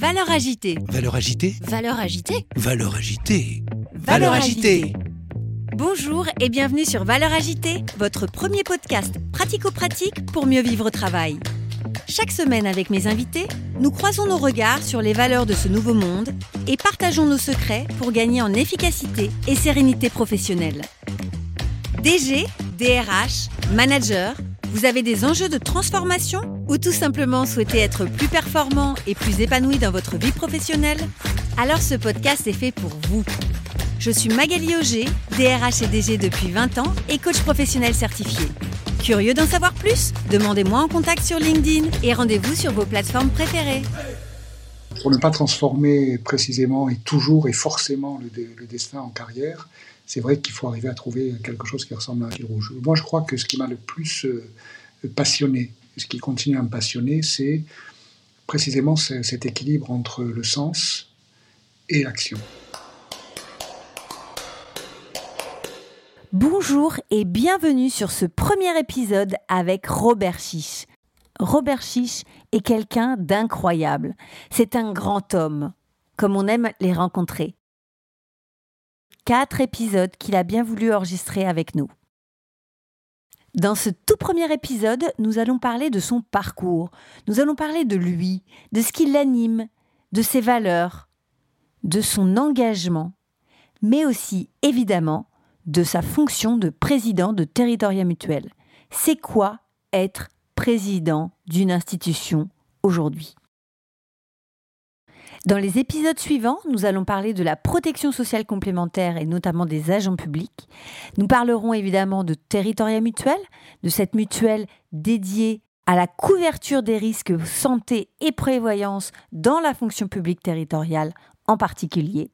Valeur agitée. Valeur agitée Valeur agitée. Valeur agitée Valeur agitée. Bonjour et bienvenue sur Valeur agitée, votre premier podcast pratico-pratique pour mieux vivre au travail. Chaque semaine avec mes invités, nous croisons nos regards sur les valeurs de ce nouveau monde et partageons nos secrets pour gagner en efficacité et sérénité professionnelle. DG, DRH, manager, vous avez des enjeux de transformation ou tout simplement souhaitez être plus performant et plus épanoui dans votre vie professionnelle? Alors ce podcast est fait pour vous. Je suis Magali Auger, DRH et DG depuis 20 ans et coach professionnel certifié. Curieux d'en savoir plus? Demandez-moi en contact sur LinkedIn et rendez-vous sur vos plateformes préférées. Pour ne pas transformer précisément et toujours et forcément le, le destin en carrière, c'est vrai qu'il faut arriver à trouver quelque chose qui ressemble à un fil rouge. Moi, je crois que ce qui m'a le plus euh, passionné, ce qui continue à me passionner, c'est précisément cet équilibre entre le sens et l'action. Bonjour et bienvenue sur ce premier épisode avec Robert Chiche. Robert Chiche est quelqu'un d'incroyable. C'est un grand homme, comme on aime les rencontrer. Quatre épisodes qu'il a bien voulu enregistrer avec nous. Dans ce tout premier épisode, nous allons parler de son parcours, nous allons parler de lui, de ce qui l'anime, de ses valeurs, de son engagement, mais aussi, évidemment, de sa fonction de président de Territoria Mutuel. C'est quoi être président d'une institution aujourd'hui? Dans les épisodes suivants, nous allons parler de la protection sociale complémentaire et notamment des agents publics. Nous parlerons évidemment de Territoria Mutuel, de cette mutuelle dédiée à la couverture des risques santé et prévoyance dans la fonction publique territoriale en particulier.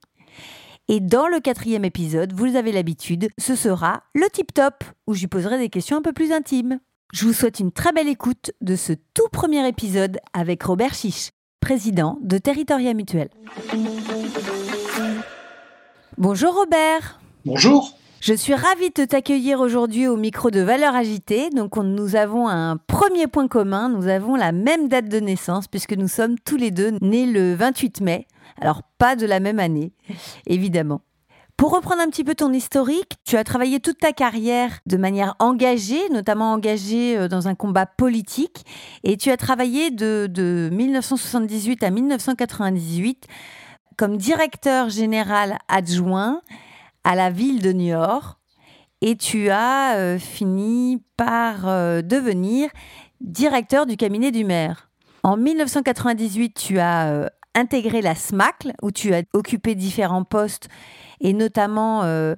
Et dans le quatrième épisode, vous avez l'habitude, ce sera le tip top, où je poserai des questions un peu plus intimes. Je vous souhaite une très belle écoute de ce tout premier épisode avec Robert Chiche, président de Territoria Mutuel. Bonjour Robert. Bonjour. Je suis ravie de t'accueillir aujourd'hui au micro de Valeurs Agitées. Donc, nous avons un premier point commun. Nous avons la même date de naissance puisque nous sommes tous les deux nés le 28 mai. Alors, pas de la même année, évidemment. Pour reprendre un petit peu ton historique, tu as travaillé toute ta carrière de manière engagée, notamment engagée euh, dans un combat politique, et tu as travaillé de, de 1978 à 1998 comme directeur général adjoint à la ville de Niort, et tu as euh, fini par euh, devenir directeur du cabinet du maire. En 1998, tu as intégré la SMACL, où tu as occupé différents postes, et notamment euh,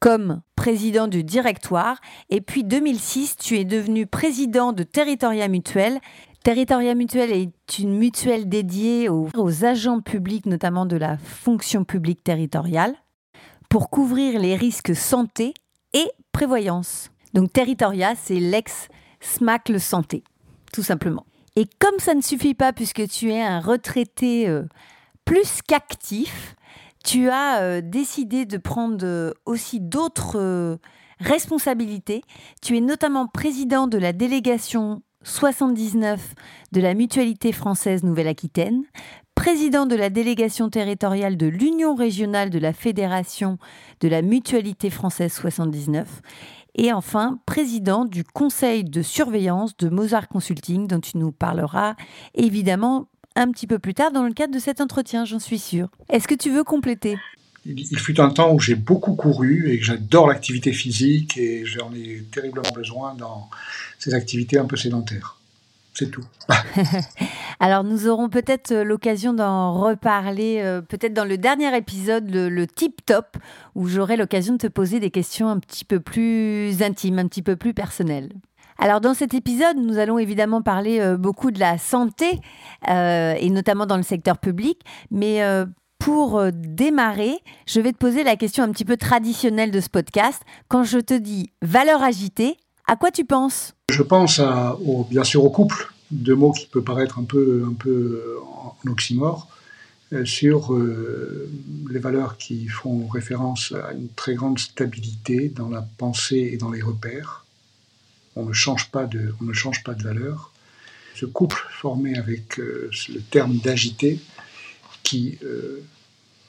comme président du directoire. Et puis 2006, tu es devenu président de Territoria Mutuel. Territoria Mutuel est une mutuelle dédiée aux, agents publics, notamment de la fonction publique territoriale, pour couvrir les risques santé et prévoyance. Donc Territoria, c'est l'ex-SMACL Santé, tout simplement. Et comme ça ne suffit pas, puisque tu es un retraité euh, plus qu'actif, tu as euh, décidé de prendre euh, aussi d'autres responsabilités. Tu es notamment président de la délégation 79 de la Mutualité française Nouvelle-Aquitaine, président de la délégation territoriale de l'Union régionale de la Fédération de la Mutualité française 79 et enfin président du conseil de surveillance de Mozart Consulting dont tu nous parleras évidemment un petit peu plus tard dans le cadre de cet entretien, j'en suis sûre. Est-ce que tu veux compléter? Il fut un temps où j'ai beaucoup couru et que j'adore l'activité physique et j'en ai terriblement besoin dans ces activités un peu sédentaires. C'est tout. Alors nous aurons peut-être euh, l'occasion d'en reparler, euh, peut-être dans le dernier épisode, le, le tip top, où j'aurai l'occasion de te poser des questions un petit peu plus intimes, un petit peu plus personnelles. Alors dans cet épisode, nous allons évidemment parler euh, beaucoup de la santé, euh, et notamment dans le secteur public, mais euh, pour démarrer, je vais te poser la question un petit peu traditionnelle de ce podcast. Quand je te dis valeur agitée, à quoi tu penses? Je pense bien sûr au couple, deux mots qui peuvent paraître un peu, un peu en oxymore, sur les valeurs qui font référence à une très grande stabilité dans la pensée et dans les repères. On ne change pas de, on ne change pas de valeur. Ce couple formé avec euh, le terme d'agité qui, euh,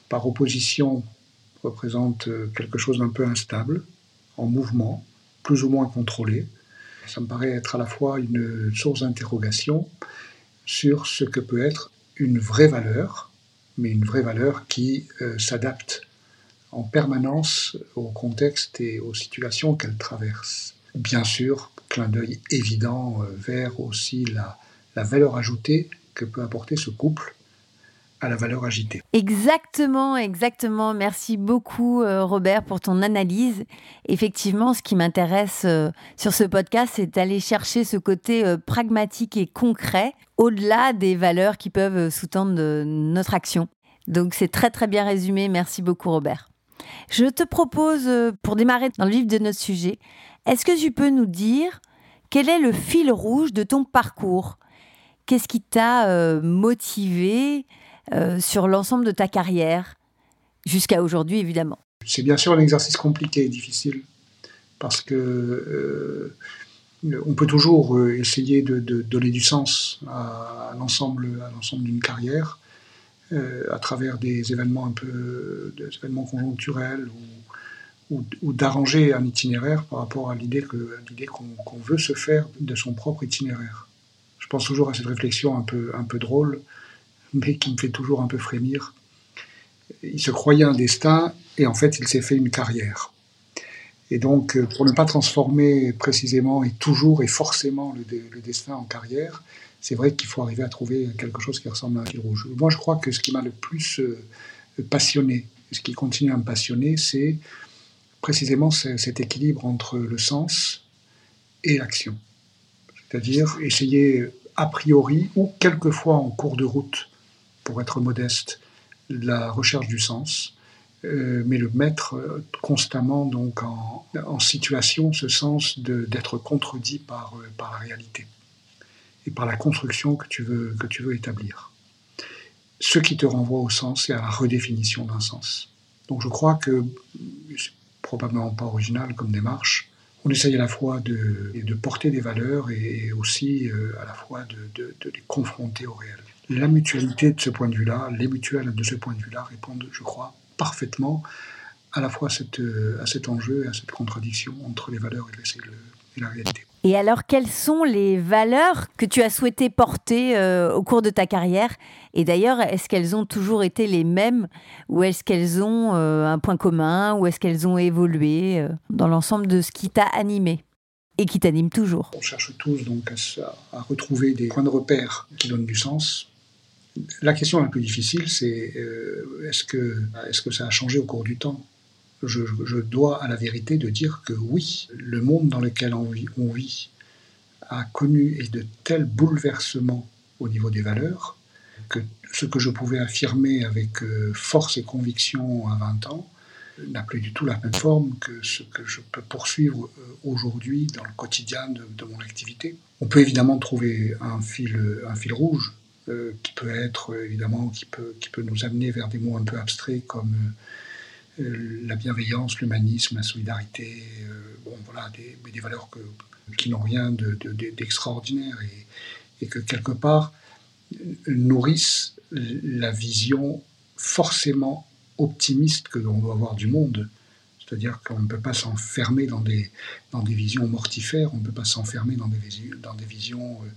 par opposition, représente euh, quelque chose d'un peu instable, en mouvement, plus ou moins contrôlé. Ça me paraît être à la fois une source d'interrogation sur ce que peut être une vraie valeur, mais une vraie valeur qui s'adapte en permanence au contexte et aux situations qu'elle traverse. Bien sûr, clin d'œil évident vers aussi la, la valeur ajoutée que peut apporter ce couple à la valeur agitée. Exactement, exactement. Merci beaucoup euh, Robert pour ton analyse. Effectivement, ce qui m'intéresse euh, sur ce podcast, c'est d'aller chercher ce côté euh, pragmatique et concret au-delà des valeurs qui peuvent sous-tendre notre action. Donc c'est très très bien résumé. Merci beaucoup Robert. Je te propose, pour démarrer dans le vif de notre sujet, est-ce que tu peux nous dire quel est le fil rouge de ton parcours? Qu'est-ce qui t'a motivé euh, sur l'ensemble de ta carrière, jusqu'à aujourd'hui évidemment? C'est bien sûr un exercice compliqué et difficile, parce que euh, on peut toujours euh, essayer de, donner du sens à l'ensemble d'une carrière, à travers des événements un peu, des événements conjoncturels ou, d'arranger un itinéraire par rapport à l'idée l'idée qu'on veut se faire de son propre itinéraire. Je pense toujours à cette réflexion un peu, un peu drôle mais qui me fait toujours un peu frémir. Il se croyait un destin et en fait il s'est fait une carrière. Et donc euh, pour ne pas transformer précisément et toujours et forcément le, destin en carrière, c'est vrai qu'il faut arriver à trouver quelque chose qui ressemble à un fil rouge. Moi je crois que ce qui m'a le plus euh, passionné, ce qui continue à me passionner, c'est précisément cet équilibre entre le sens et l'action. C'est-à-dire essayer a priori ou quelquefois en cours de route pour être modeste, la recherche du sens, euh, mais le mettre euh, constamment donc en, situation, ce sens d'être contredit par, par la réalité par la construction que tu veux, que tu veux établir. Ce qui te renvoie au sens et à la redéfinition d'un sens. Donc je crois que c'est probablement pas original comme démarche. On essaye à la fois de, de porter des valeurs et aussi à la fois de, de, les confronter au réel la mutualité de ce point de vue-là, les mutuelles de ce point de vue-là répondent, je crois, parfaitement à la fois cette, à cet enjeu et à cette contradiction entre les valeurs et, la réalité. Et alors, quelles sont les valeurs que tu as souhaité porter euh, au cours de ta carrière? Et d'ailleurs, est-ce qu'elles ont toujours été les mêmes? Ou est-ce qu'elles ont euh, un point commun? Ou est-ce qu'elles ont évolué euh, dans l'ensemble de ce qui t'a animé et qui t'anime toujours? On cherche tous donc à, à, retrouver des points de repère qui donnent du sens, la question la plus difficile, c'est est-ce que, est que ça a changé au cours du temps? Je, dois à la vérité de dire que oui, le monde dans lequel on vit, a connu et de tels bouleversements au niveau des valeurs que ce que je pouvais affirmer avec euh, force et conviction à 20 ans n'a plus du tout la même forme que ce que je peux poursuivre euh, aujourd'hui dans le quotidien de, mon activité. On peut évidemment trouver un fil, rouge euh, qui peut être évidemment, qui peut, nous amener vers des mots un peu abstraits comme la bienveillance, l'humanisme, la solidarité, euh, bon voilà, des, valeurs qui n'ont rien d'extraordinaire de, et, et, que quelque part nourrissent la vision forcément optimiste que l'on doit avoir du monde. C'est-à-dire qu'on ne peut pas s'enfermer dans des, dans des visions mortifères, on ne peut pas s'enfermer dans des, dans des visions euh,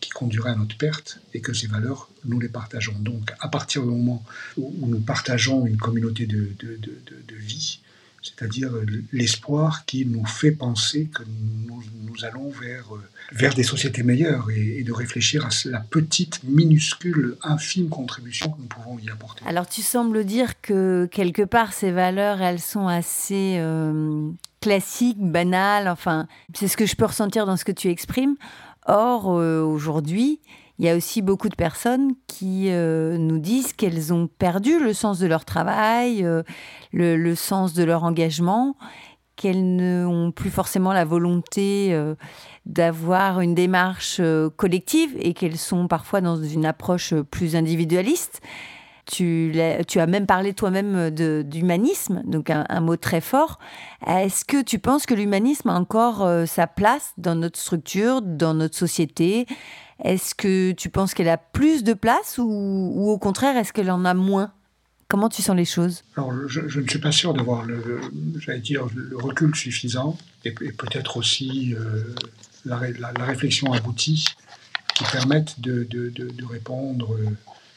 qui conduiraient à notre perte, et que ces valeurs, nous les partageons. Donc, à partir du moment où, nous partageons une communauté de, de, de, vie, c'est-à-dire l'espoir qui nous fait penser que nous, nous allons vers, euh, vers des sociétés meilleures et, de réfléchir à la petite, minuscule, infime contribution que nous pouvons y apporter. Alors tu sembles dire que quelque part ces valeurs, elles sont assez euh, classiques, banales, enfin c'est ce que je peux ressentir dans ce que tu exprimes. Or, euh, aujourd'hui, il y a aussi beaucoup de personnes qui euh, nous disent qu'elles ont perdu le sens de leur travail, euh, le, sens de leur engagement, qu'elles n'ont plus forcément la volonté d'avoir une démarche collective et qu'elles sont parfois dans une approche plus individualiste. Tu, as même parlé toi-même d'humanisme, donc un, mot très fort. Est-ce que tu penses que l'humanisme a encore sa place dans notre structure, dans notre société? Est-ce que tu penses qu'elle a plus de place ou, au contraire, est-ce qu'elle en a moins? Comment tu sens les choses? Alors, je, ne suis pas sûr d'avoir le, j'allais dire, le recul suffisant et, peut-être aussi euh, la, réflexion aboutie qui permettent de, répondre euh,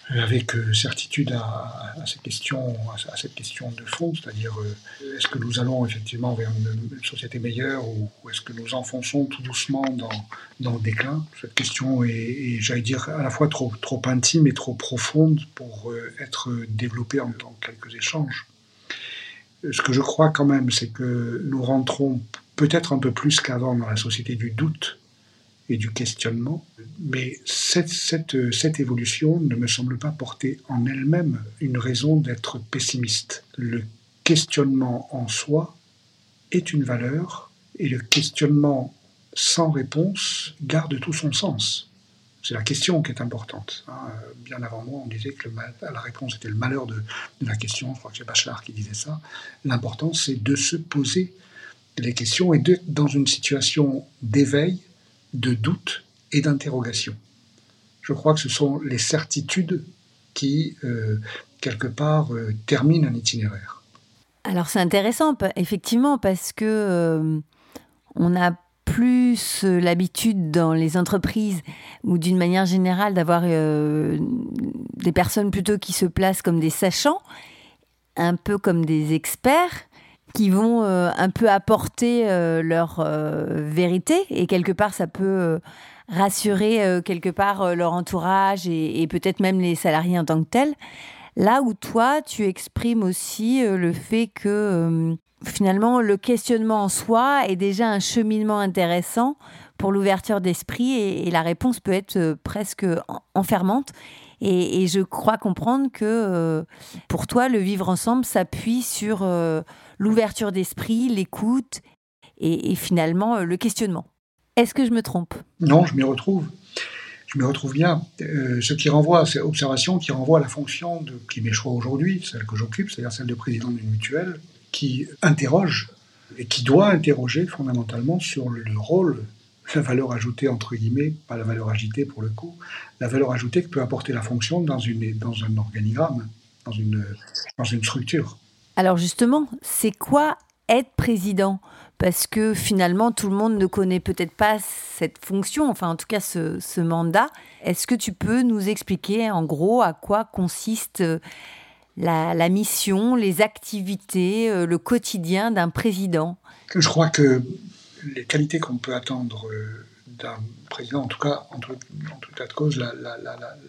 avec euh, certitude à, à, cette question, à, cette question de fond, c'est-à-dire euh, est-ce que nous allons effectivement vers une, société meilleure ou, est-ce que nous enfonçons tout doucement dans, dans le déclin? Cette question est, est j'allais dire, à la fois trop, trop intime et trop profonde pour euh, être développée en, en quelques échanges. Ce que je crois quand même, c'est que nous rentrons peut-être un peu plus qu'avant dans la société du doute et du questionnement, mais cette, évolution ne me semble pas porter en elle-même une raison d'être pessimiste. Le questionnement en soi est une valeur, et le questionnement sans réponse garde tout son sens. C'est la question qui est importante. Bien avant moi, on disait que la réponse était le malheur de, de, la question. Je crois que c'est Bachelard qui disait ça. L'important, c'est de se poser les questions et d'être dans une situation d'éveil de doute et d'interrogation. Je crois que ce sont les certitudes qui, euh, quelque part, euh, terminent un itinéraire. Alors c'est intéressant, effectivement, parce que euh, on a plus l'habitude dans les entreprises ou d'une manière générale d'avoir des personnes plutôt qui se placent comme des sachants, un peu comme des experts qui vont euh, un peu apporter euh, leur euh, vérité et quelque part ça peut rassurer quelque part leur entourage et, peut-être même les salariés en tant que tels. Là où toi, tu exprimes aussi le fait que finalement le questionnement en soi est déjà un cheminement intéressant pour l'ouverture d'esprit et, la réponse peut être presque enfermante. Et, je crois comprendre que pour toi, le vivre ensemble s'appuie sur l'ouverture d'esprit, l'écoute et, finalement euh, le questionnement. Est-ce que je me trompe? Non, je m'y retrouve. Je me retrouve bien. Euh, ce qui renvoie, c'est observation qui renvoie à la fonction de, qui m'est choix aujourd'hui, celle que j'occupe, c'est-à-dire celle de président d'une mutuelle, qui interroge et qui doit interroger fondamentalement sur le, le rôle la valeur ajoutée, entre guillemets, pas la valeur agitée pour le coup, la valeur ajoutée que peut apporter la fonction dans, une, dans un organigramme, dans une, dans une structure. Alors justement, c'est quoi être président? Parce que finalement, tout le monde ne connaît peut-être pas cette fonction, enfin en tout cas ce, mandat. Est-ce que tu peux nous expliquer en gros à quoi consiste euh, la, la mission, les activités, euh, le quotidien d'un président? Je crois que les qualités qu'on peut attendre euh, d'un président, en tout cas, en tout, en tout cas de cause,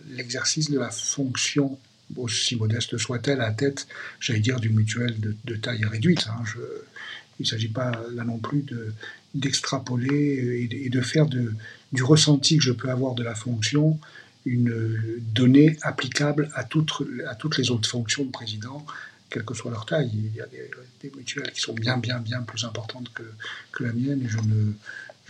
l'exercice de la fonction, aussi modeste soit-elle, à tête, j'allais dire, d'une mutuelle de, de, taille réduite. Hein. Il ne s'agit pas là non plus d'extrapoler et, et, de faire de, du ressenti que je peux avoir de la fonction une donnée applicable à toutes, à toutes les autres fonctions de président, quelle que soit leur taille. Il y a des, des mutuelles qui sont bien, bien, bien plus importantes que, que la mienne et je ne,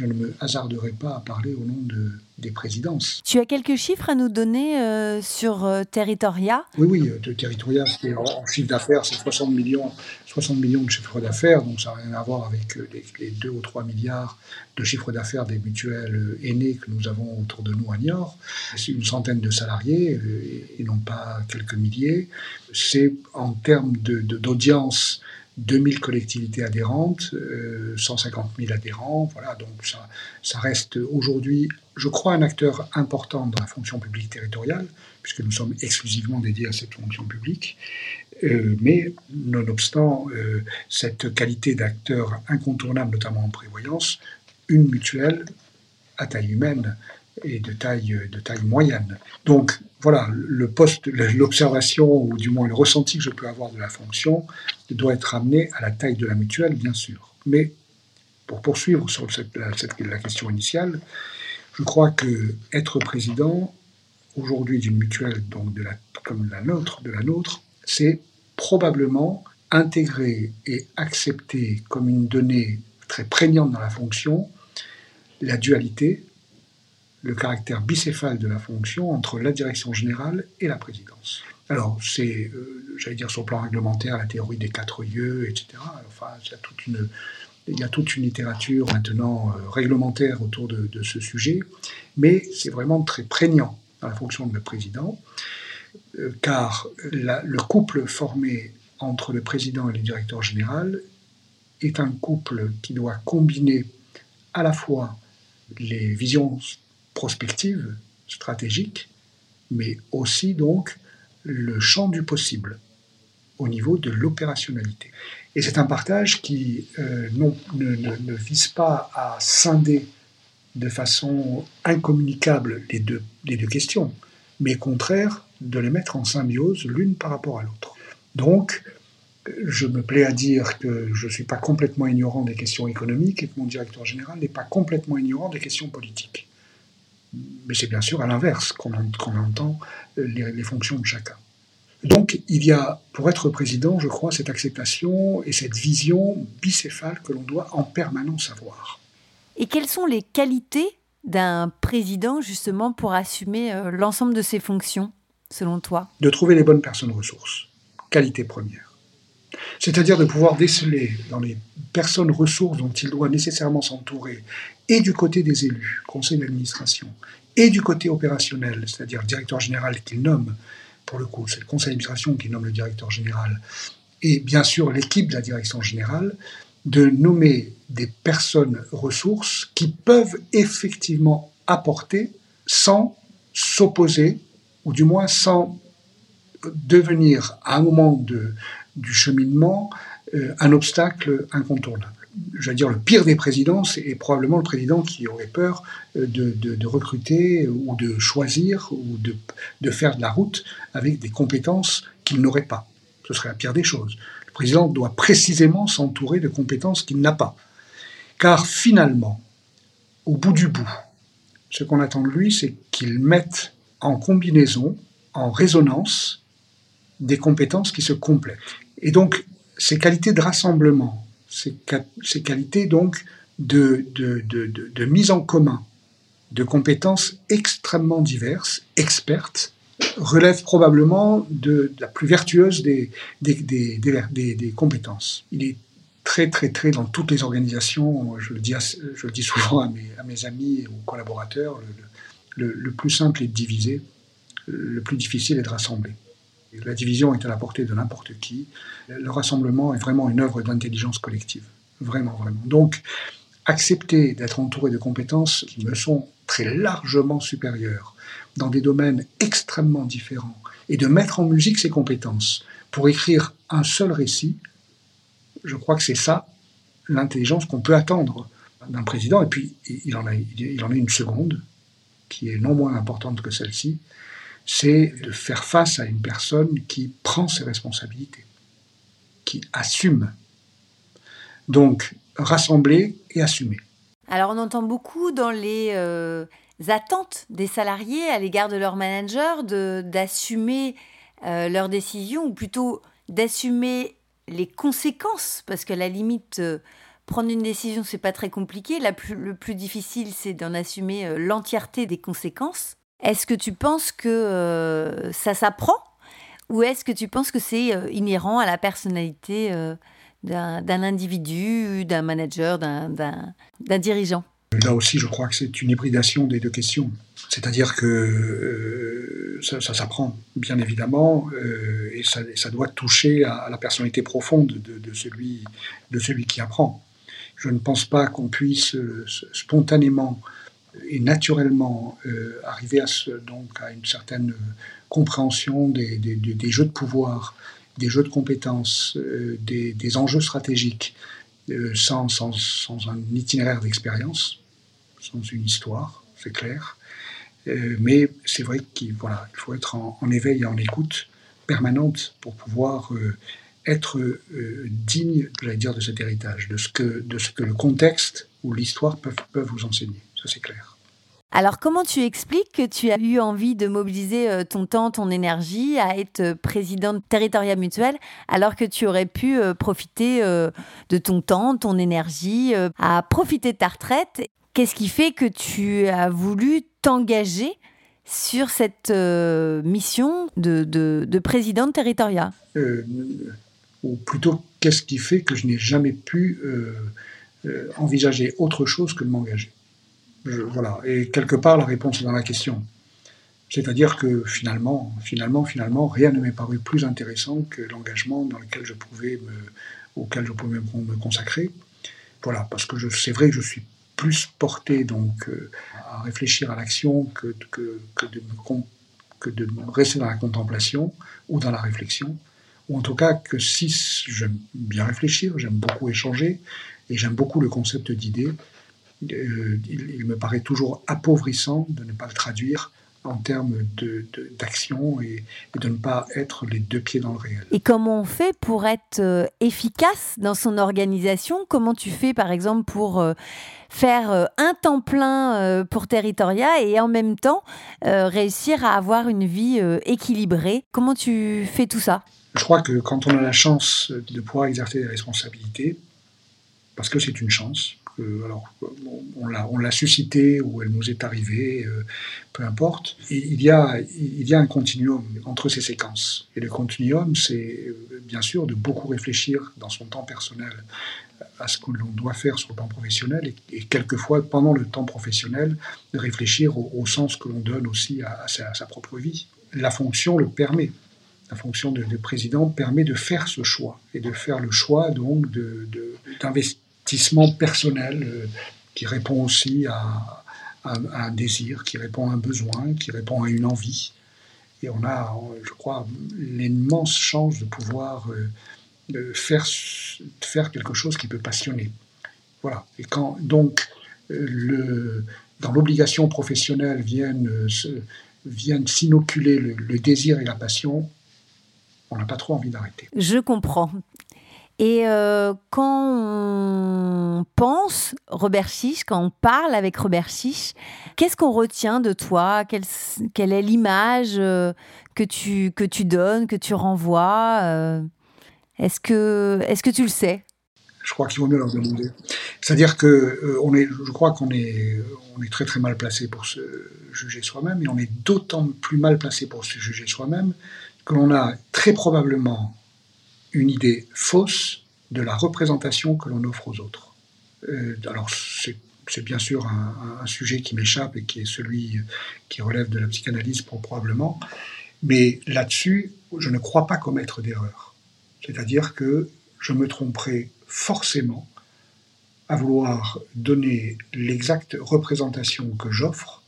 je ne me hasarderai pas à parler au nom de, des présidences. Tu as quelques chiffres à nous donner euh, sur euh, Territoria? Oui, oui, de Territoria, c'est en, en, chiffre d'affaires, c'est 60 millions, 60 millions de chiffre d'affaires, donc ça n'a rien à voir avec euh, les, les 2 ou 3 milliards de chiffre d'affaires des mutuelles euh, aînées que nous avons autour de nous à Niort. C'est une centaine de salariés euh, et, et non pas quelques milliers. C'est en termes d'audience. De, 2000 collectivités adhérentes, euh, 150 000 adhérents, voilà, donc ça, ça reste aujourd'hui, je crois, un acteur important dans la fonction publique territoriale, puisque nous sommes exclusivement dédiés à cette fonction publique. Euh, mais nonobstant euh, cette qualité d'acteur incontournable, notamment en prévoyance, une mutuelle à taille humaine et de taille, de taille moyenne. Donc voilà, le poste, l'observation ou du moins le ressenti que je peux avoir de la fonction doit être amené à la taille de la mutuelle, bien sûr. Mais pour poursuivre sur la question initiale, je crois que être président aujourd'hui d'une mutuelle donc de la, comme la nôtre, de la nôtre, c'est probablement intégrer et accepter comme une donnée très prégnante dans la fonction la dualité le caractère bicéphale de la fonction entre la direction générale et la présidence. Alors, c'est, euh, j'allais dire, sur le plan réglementaire, la théorie des quatre yeux, etc. Enfin, il y a toute une, Il y a toute une littérature maintenant euh, réglementaire autour de, ce sujet, mais c'est vraiment très prégnant dans la fonction de président, euh, car le couple formé entre le président et le directeur général est un couple qui doit combiner à la fois les visions prospectives, stratégiques, mais aussi donc le champ du possible au niveau de l'opérationnalité. Et c'est un partage qui euh, ne, vise pas à scinder de façon incommunicable les deux, les deux questions, mais au contraire de les mettre en symbiose l'une par rapport à l'autre. Donc, je me plais à dire que je ne suis pas complètement ignorant des questions économiques et que mon directeur général n'est pas complètement ignorant des questions politiques. Mais c'est bien sûr à l'inverse qu'on entend les, les fonctions de chacun. Donc il y a, pour être président, je crois, cette acceptation et cette vision bicéphale que l'on doit en permanence avoir. Et quelles sont les qualités d'un président justement pour assumer euh, l'ensemble de ses fonctions, selon toi? De trouver les bonnes personnes ressources, qualité première. C'est-à-dire de pouvoir déceler dans les personnes ressources dont il doit nécessairement s'entourer, et du côté des élus, conseil d'administration, et du côté opérationnel, c'est-à-dire directeur général qu'il nomme, pour le coup, c'est le conseil d'administration qui nomme le directeur général, et bien sûr l'équipe de la direction générale, de nommer des personnes ressources qui peuvent effectivement apporter sans s'opposer, ou du moins sans devenir à un moment de, du cheminement euh, un obstacle incontournable je veux dire, le pire des présidents, c'est probablement le président qui aurait peur euh, de, recruter ou de choisir ou de, de, faire de la route avec des compétences qu'il n'aurait pas. Ce serait la pire des choses. Le président doit précisément s'entourer de compétences qu'il n'a pas. Car finalement, au bout du bout, ce qu'on attend de lui, c'est qu'il mette en combinaison, en résonance, des compétences qui se complètent. Et donc, ces qualités de rassemblement, ces, qualités donc de, de, mise en commun de compétences extrêmement diverses, expertes, relèvent probablement de, la plus vertueuse des, des, des, compétences. Il est très, très, très dans toutes les organisations, je le dis, je le dis souvent à mes, à mes amis ou collaborateurs, le, le, plus simple est de diviser, le plus difficile est de rassembler. La division est à la portée de n'importe qui. Le rassemblement est vraiment une œuvre d'intelligence collective. Vraiment, vraiment. Donc, accepter d'être entouré de compétences qui me sont très largement supérieures dans des domaines extrêmement différents et de mettre en musique ces compétences pour écrire un seul récit, je crois que c'est ça l'intelligence qu'on peut attendre d'un président. Et puis, il en, a, il en a une seconde, qui est non moins importante que celle-ci, c'est de faire face à une personne qui prend ses responsabilités, qui assume. Donc, rassembler et assumer. Alors, on entend beaucoup dans les euh, attentes des salariés à l'égard de leur manager d'assumer euh, leurs décisions, ou plutôt d'assumer les conséquences, parce que la limite, euh, prendre une décision, c'est pas très compliqué. le plus difficile, c'est d'en assumer l'entièreté des conséquences. Est-ce que tu penses que euh, ça s'apprend ou est-ce que tu penses que c'est euh, inhérent à la personnalité euh, d'un individu, d'un manager, d'un dirigeant? Là aussi, je crois que c'est une hybridation des deux questions. C'est-à-dire que ça, s'apprend, bien évidemment, et ça, doit toucher à, la personnalité profonde de, celui, de celui qui apprend. Je ne pense pas qu'on puisse spontanément et naturellement euh, arriver à, une certaine compréhension des, jeux de pouvoir, des jeux de compétences, euh, des, enjeux stratégiques, euh, sans, un itinéraire d'expérience, sans une histoire, c'est clair. mais c'est vrai qu'il faut être en, éveil et en écoute permanente pour pouvoir être digne, j'allais dire, de cet héritage, de ce que, le contexte ou l'histoire peuvent vous enseigner ça c'est clair. Alors, comment tu expliques que tu as eu envie de mobiliser euh, ton temps, ton énergie à être président de Territoria Mutuel, alors que tu aurais pu euh, profiter euh, de ton temps, ton énergie, à profiter de ta retraite? Qu'est-ce qui fait que tu as voulu t'engager sur cette mission de, de, président de Territoria? Ou plutôt, qu'est-ce qui fait que je n'ai jamais pu euh, envisager autre chose que de m'engager? Voilà. Et quelque part, la réponse est dans la question. C'est-à-dire que finalement, finalement, finalement, rien ne m'est paru plus intéressant que l'engagement dans lequel je pouvais me, auquel je pouvais me consacrer. Voilà, parce que c'est vrai que je suis plus porté donc euh, à réfléchir à l'action que, de, que de rester dans la contemplation ou dans la réflexion. Ou en tout cas que si j'aime bien réfléchir, j'aime beaucoup échanger et j'aime beaucoup le concept d'idée, euh, il, me paraît toujours appauvrissant de ne pas le traduire en termes d'action de, et, de ne pas être les deux pieds dans le réel. Et comment on fait pour être euh, efficace dans son organisation? Comment tu fais par exemple pour euh, faire un temps plein pour Territoria et en même temps réussir à avoir une vie équilibrée? Comment tu fais tout ça? Je crois que quand on a la chance de pouvoir exercer des responsabilités, parce que c'est une chance, alors, on l'a suscité ou elle nous est arrivée, euh, peu importe. Il y, a, un continuum entre ces séquences. Et le continuum, c'est euh, bien sûr de beaucoup réfléchir dans son temps personnel à ce que l'on doit faire sur le plan professionnel et, quelquefois, pendant le temps professionnel, de réfléchir au, sens que l'on donne aussi à, sa, propre vie. La fonction le permet. La fonction de, président permet de faire ce choix et de faire le choix donc d'investir personnel euh, qui répond aussi à, un désir, qui répond à un besoin, qui répond à une envie. Et on a, je crois, l'immense chance de pouvoir euh, faire, faire quelque chose qui peut passionner. Voilà. Et quand donc euh, le, dans l'obligation professionnelle viennent, viennent s'inoculer le, le désir et la passion, on n'a pas trop envie d'arrêter. Je comprends. Et euh, quand on pense Robert Chiche, quand on parle avec Robert Chiche, qu'est-ce qu'on retient de toi? Quelle, quelle, est l'image euh, que tu, que tu donnes, que tu renvoies euh? Est-ce que, est que tu le sais? Je crois qu'il vaut mieux leur demander. C'est-à-dire que on est, je crois qu'on est, on est très très mal placé pour se juger soi-même, et on est d'autant plus mal placé pour se juger soi-même que l'on a très probablement une idée fausse de la représentation que l'on offre aux autres. Euh, alors c'est bien sûr un, sujet qui m'échappe et qui est celui qui relève de la psychanalyse probablement, mais là-dessus, je ne crois pas commettre d'erreur. C'est-à-dire que je me tromperai forcément à vouloir donner l'exacte représentation que j'offre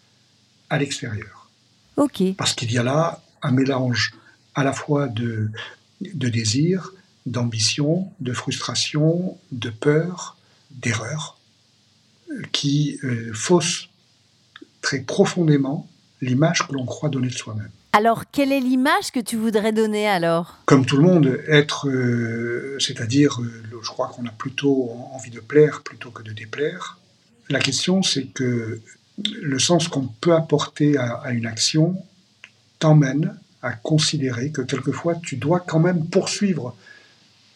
à l'extérieur. Ok. Parce qu'il y a là un mélange à la fois de de désir, d'ambition, de frustration, de peur, d'erreur, qui euh, faussent très profondément l'image que l'on croit donner de soi-même. Alors, quelle est l'image que tu voudrais donner alors? Comme tout le monde, être, euh, c'est-à-dire, euh, je crois qu'on a plutôt envie de plaire plutôt que de déplaire. La question, c'est que le sens qu'on peut apporter à une action t'emmène à considérer que quelquefois tu dois quand même poursuivre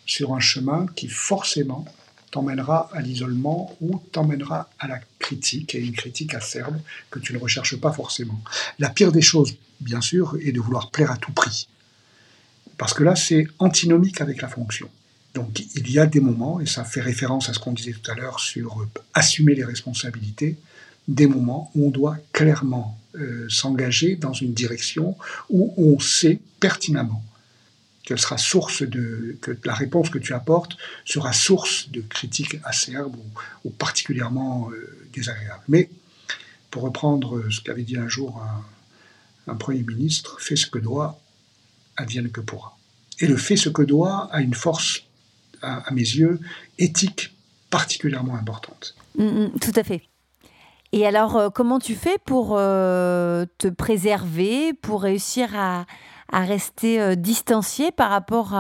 sur un chemin qui forcément t'emmènera à l'isolement ou t'emmènera à la critique, et une critique acerbe que tu ne recherches pas forcément. La pire des choses, bien sûr, est de vouloir plaire à tout prix. Parce que là, c'est antinomique avec la fonction. Donc il y a des moments, et ça fait référence à ce qu'on disait tout à l'heure sur assumer les responsabilités, des moments où on doit clairement euh, s'engager dans une direction où on sait pertinemment sera source de que la réponse que tu apportes sera source de critiques acerbes ou, particulièrement euh, désagréables. Mais pour reprendre ce qu'avait dit un jour un, premier ministre, fais ce que doit, advienne que pourra. Et le fait ce que doit a une force, à, mes yeux, éthique particulièrement importante. Mm, mm, tout à fait. Et alors, euh, comment tu fais pour euh, te préserver, pour réussir à, rester euh, distancié par rapport,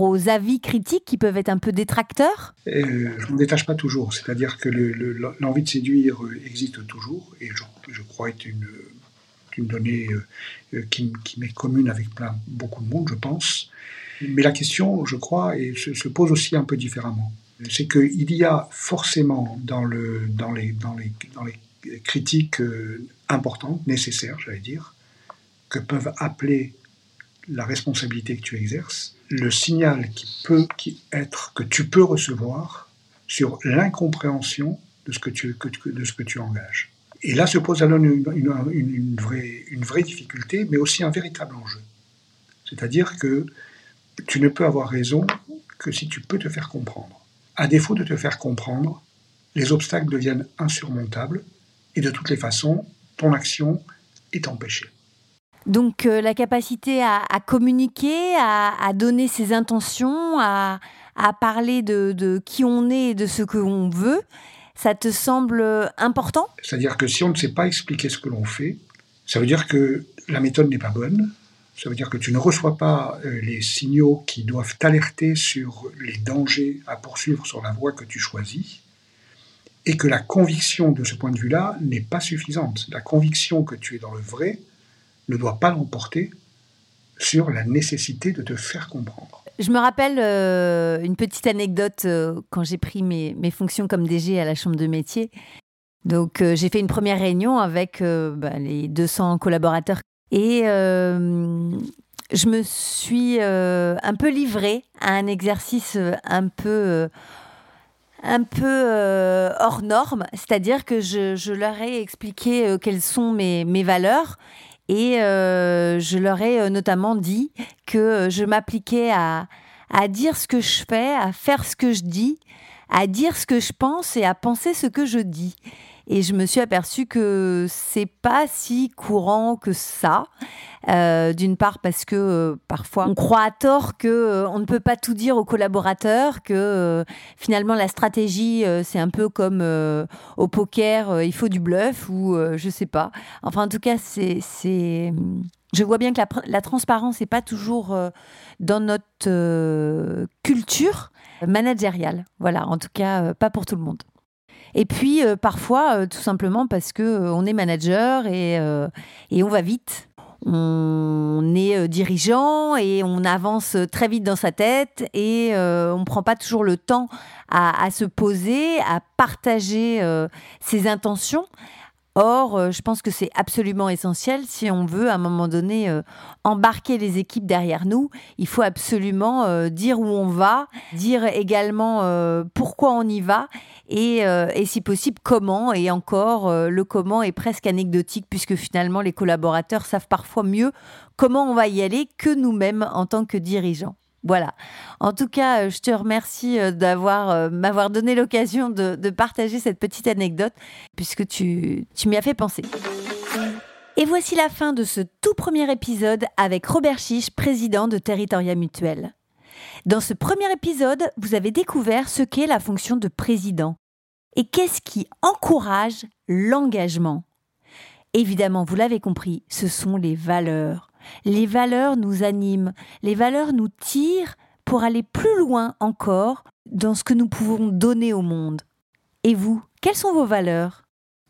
aux avis critiques qui peuvent être un peu détracteurs? Je ne me détache pas toujours. C'est-à-dire que l'envie de séduire existe toujours, et je, crois être une, donnée qui, m'est commune avec beaucoup de monde, je pense. Mais la question, je crois, se pose aussi un peu différemment c'est qu'il y a forcément dans, le, dans, les, critiques euh, importantes, nécessaires, j'allais dire, que peuvent appeler la responsabilité que tu exerces, le signal qui peut être que tu peux recevoir sur l'incompréhension de, ce que tu, engages. Et là se pose alors une vraie difficulté, mais aussi un véritable enjeu. C'est-à-dire que tu ne peux avoir raison que si tu peux te faire comprendre. À défaut de te faire comprendre, les obstacles deviennent insurmontables et de toutes les façons, ton action est empêchée. Donc euh, la capacité à, communiquer, à, donner ses intentions, à, parler de, qui on est et de ce que l'on veut, ça te semble important? C'est-à-dire que si on ne sait pas expliquer ce que l'on fait, ça veut dire que la méthode n'est pas bonne, ça veut dire que tu ne reçois pas euh, les signaux qui doivent t'alerter sur les dangers à poursuivre sur la voie que tu choisis, et que la conviction de ce point de vue-là n'est pas suffisante. La conviction que tu es dans le vrai ne doit pas l'emporter sur la nécessité de te faire comprendre. Je me rappelle euh, une petite anecdote euh, quand j'ai pris mes, fonctions comme DG à la Chambre de métier. Donc j'ai fait une première réunion avec bah, les 200 collaborateurs et euh, je me suis euh, un peu livrée à un exercice un peu, euh, un peu hors norme, c'est-à-dire que je, leur ai expliqué quelles sont mes, mes valeurs et je leur ai notamment dit que je m'appliquais à, à dire ce que je fais, à faire ce que je dis, à dire ce que je pense et à penser ce que je dis. Et je me suis aperçue que c'est pas si courant que ça. Euh, d'une part parce que euh, parfois on croit à tort que euh, on ne peut pas tout dire aux collaborateurs, que finalement la stratégie c'est un peu comme au poker, il faut du bluff ou je sais pas. Enfin en tout cas c'est je vois bien que la transparence n'est pas toujours dans notre culture managériale. Voilà, en tout cas pas pour tout le monde. Et puis euh, parfois, euh, tout simplement parce que euh, on est manager et, on va vite. On est dirigeant et on avance très vite dans sa tête et on ne prend pas toujours le temps à se poser, à partager ses intentions. Or, euh, je pense que c'est absolument essentiel si on veut à un moment donné euh, embarquer les équipes derrière nous. Il faut absolument euh, dire où on va, dire également pourquoi on y va et, et, si possible comment. Et encore, le comment est presque anecdotique puisque finalement les collaborateurs savent parfois mieux comment on va y aller que nous-mêmes en tant que dirigeants. Voilà. En tout cas, euh, je te remercie euh, d'avoir euh, m'avoir donné l'occasion de, partager cette petite anecdote, puisque tu, tu m'y as fait penser. Et voici la fin de ce tout premier épisode avec Robert Chiche, président de Territoria Mutuel. Dans ce premier épisode, vous avez découvert ce qu'est la fonction de président et qu'est-ce qui encourage l'engagement. Évidemment, vous l'avez compris, ce sont les valeurs. Les valeurs nous animent, les valeurs nous tirent pour aller plus loin encore dans ce que nous pouvons donner au monde. Et vous, quelles sont vos valeurs?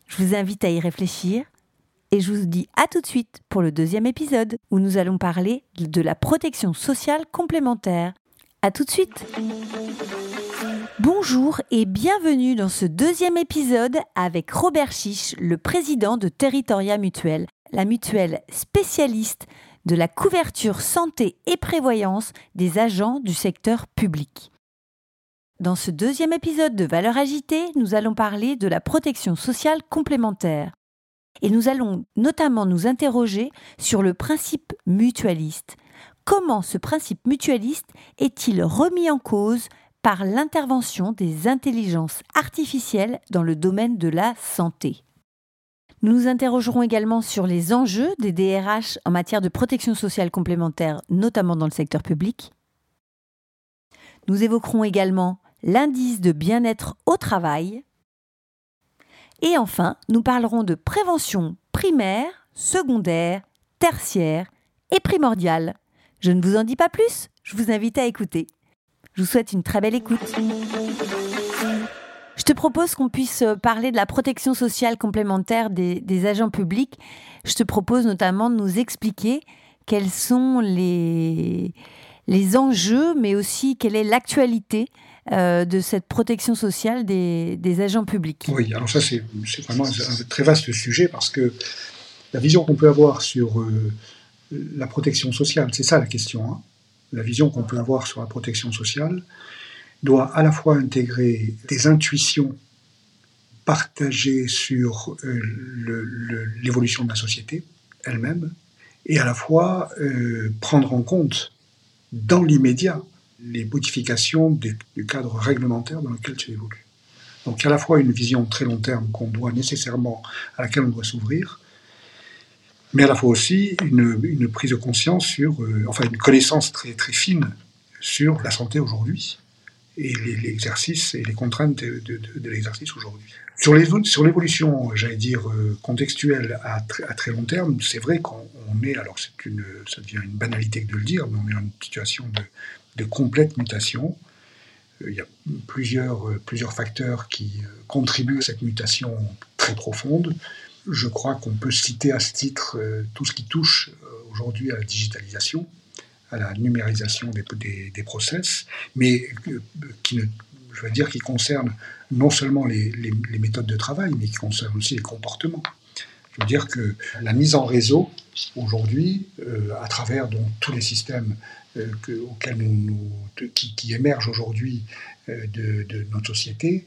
Je vous invite à y réfléchir et je vous dis à tout de suite pour le deuxième épisode où nous allons parler de la protection sociale complémentaire. À tout de suite Bonjour et bienvenue dans ce deuxième épisode avec Robert Chiche, le président de Territoria Mutuelle, la mutuelle spécialiste de la couverture santé et prévoyance des agents du secteur public. Dans ce deuxième épisode de Valeurs agitées, nous allons parler de la protection sociale complémentaire. Et nous allons notamment nous interroger sur le principe mutualiste. Comment ce principe mutualiste est-il remis en cause par l'intervention des intelligences artificielles dans le domaine de la santé? Nous nous interrogerons également sur les enjeux des DRH en matière de protection sociale complémentaire, notamment dans le secteur public. Nous évoquerons également l'indice de bien-être au travail. Et enfin, nous parlerons de prévention primaire, secondaire, tertiaire et primordiale. Je ne vous en dis pas plus, je vous invite à écouter. Je vous souhaite une très belle écoute. Je te propose qu'on puisse euh, parler de la protection sociale complémentaire des, agents publics. Je te propose notamment de nous expliquer quels sont les, les enjeux, mais aussi quelle est l'actualité euh, de cette protection sociale des, agents publics. Oui, alors ça c'est vraiment un très vaste sujet parce que la vision qu'on peut avoir sur euh, la protection sociale, c'est ça la question. Hein. La vision qu'on peut avoir sur la protection sociale, doit à la fois intégrer des intuitions partagées sur euh, l'évolution de la société elle-même, et à la fois euh, prendre en compte dans l'immédiat les modifications du cadre réglementaire dans lequel tu évolues. Donc à la fois une vision très long terme qu'on doit nécessairement, à laquelle on doit s'ouvrir, mais à la fois aussi une, prise de conscience sur, euh, enfin une connaissance très fine sur la santé aujourd'hui et l'exercice et les contraintes de, l'exercice aujourd'hui. Sur l'évolution, j'allais dire, euh, contextuelle à, très long terme, c'est vrai qu'on est, alors c'est une, ça devient une banalité de le dire, mais on est dans une situation de, de complète mutation. Euh, il y a plusieurs, plusieurs facteurs qui contribuent à cette mutation très profonde. Je crois qu'on peut citer à ce titre euh, tout ce qui touche euh, aujourd'hui à la digitalisation, à la numérisation des, des, process, mais euh, qui ne, je veux dire, qui concerne non seulement les, méthodes de travail, mais qui concerne aussi les comportements. Je veux dire que la mise en réseau aujourd'hui, à travers donc, tous les systèmes auxquels nous, qui, émergent aujourd'hui de, notre société,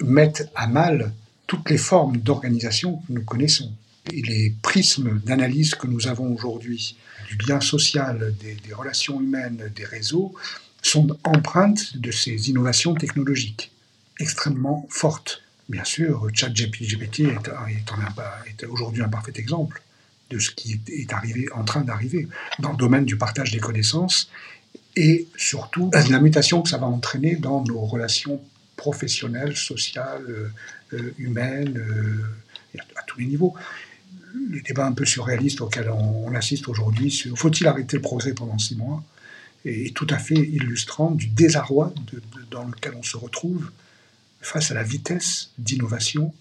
mettent à mal toutes les formes d'organisation que nous connaissons. Et les prismes d'analyse que nous avons aujourd'hui du bien social, des, relations humaines, des réseaux, sont empreintes de ces innovations technologiques extrêmement fortes. Bien sûr, ChatGPT est, est, aujourd'hui un parfait exemple de ce qui est, arrivé, en train d'arriver dans le domaine du partage des connaissances et surtout la mutation que ça va entraîner dans nos relations professionnelles, sociales, euh, euh, humaines, euh, à, tous les niveaux. Les débats un peu surréalistes auxquels on, assiste aujourd'hui sur faut-il arrêter le progrès pendant six mois est, tout à fait illustrant du désarroi dans lequel on se retrouve face à la vitesse d'innovation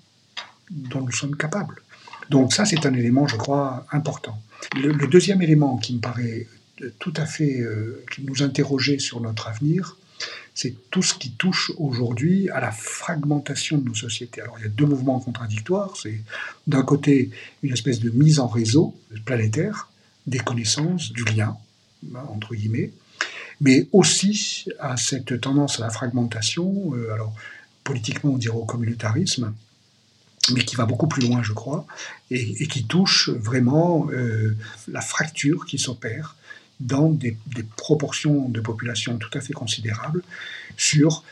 dont nous sommes capables. Donc ça, c'est un élément, je crois, important. Le, deuxième élément qui me paraît tout à fait nous interroger sur notre avenir, c'est tout ce qui touche aujourd'hui à la fragmentation de nos sociétés. Alors il y a deux mouvements contradictoires. C'est d'un côté une espèce de mise en réseau planétaire des connaissances, du lien, entre guillemets, mais aussi à cette tendance à la fragmentation, euh, alors politiquement on dirait au communautarisme, mais qui va beaucoup plus loin, je crois, et, qui touche vraiment euh, la fracture qui s'opère dans des, proportions de population tout à fait considérables sur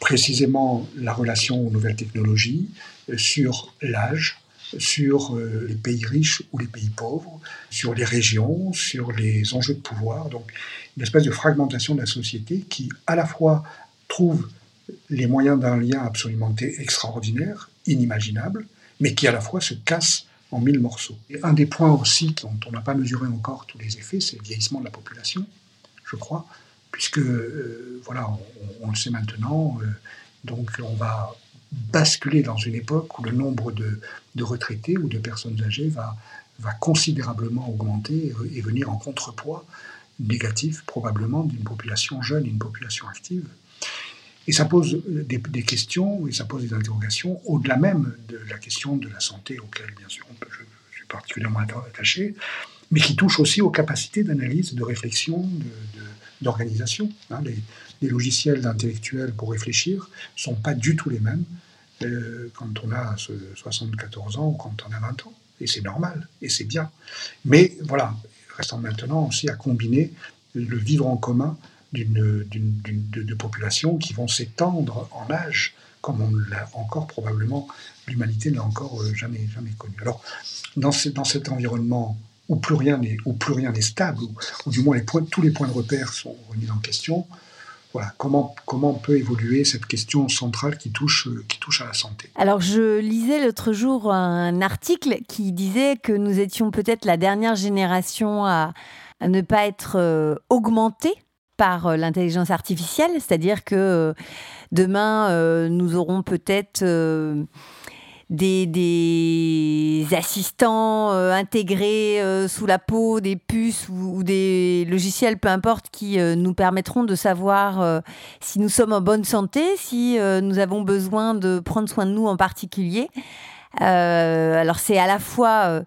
précisément la relation aux nouvelles technologies, euh, sur l'âge, sur euh, les pays riches ou les pays pauvres, sur les régions, sur les enjeux de pouvoir. Donc une espèce de fragmentation de la société qui à la fois trouve les moyens d'un lien absolument extraordinaire, inimaginable, mais qui à la fois se casse en mille morceaux. Et un des points aussi dont on n'a pas mesuré encore tous les effets, c'est le vieillissement de la population, je crois, puisque, euh, voilà, on, le sait maintenant, euh, donc on va basculer dans une époque où le nombre de, retraités ou de personnes âgées va, considérablement augmenter et venir en contrepoids négatif probablement d'une population jeune, une population active. Et ça pose des, questions et ça pose des interrogations au-delà même de la question de la santé, auquel bien sûr je, suis particulièrement attaché, mais qui touche aussi aux capacités d'analyse, de réflexion, d'organisation. Hein. les, logiciels intellectuels pour réfléchir ne sont pas du tout les mêmes euh, quand on a 74 ans ou quand on a 20 ans. Et c'est normal, et c'est bien. Mais voilà, restant maintenant aussi à combiner le vivre en commun d'une, de, populations qui vont s'étendre en âge, comme on l'a encore probablement, l'humanité n'a encore euh, jamais, jamais connu. Alors, dans, dans cet environnement où plus rien n'est, où plus rien n'est stable, où, du moins les points, tous les points de repère sont remis en question, voilà, comment, comment peut évoluer cette question centrale qui touche, qui touche à la santé? Alors, je lisais l'autre jour un article qui disait que nous étions peut-être la dernière génération à, à ne pas être euh, augmentée par euh, l'intelligence artificielle, c'est-à-dire que euh, demain, euh, nous aurons peut-être des, assistants intégrés sous la peau, des puces ou, des logiciels, peu importe, qui nous permettront de savoir si nous sommes en bonne santé, si nous avons besoin de prendre soin de nous en particulier. alors c'est à la fois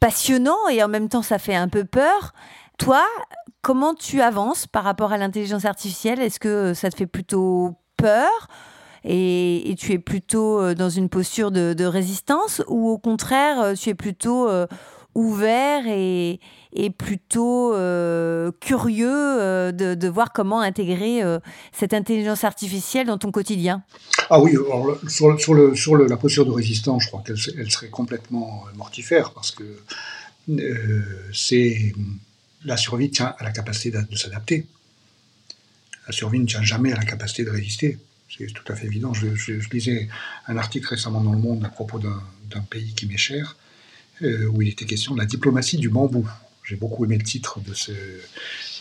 passionnant et en même temps ça fait un peu peur. Toi, Comment tu avances par rapport à l'intelligence artificielle? Est-ce que ça te fait plutôt peur? Et, tu es plutôt dans une posture de, résistance? Ou au contraire tu es plutôt ouvert et, plutôt curieux de, voir comment intégrer cette intelligence artificielle dans ton quotidien? Ah oui, sur la posture de résistance, je crois qu'elle serait complètement mortifère parce que c'est la survie tient à la capacité de, s'adapter. La survie ne tient jamais à la capacité de résister. C'est tout à fait évident. Je, lisais un article récemment dans Le Monde à propos d'un pays qui m'est cher, euh, où il était question de la diplomatie du bambou. J'ai beaucoup aimé le titre de, ce,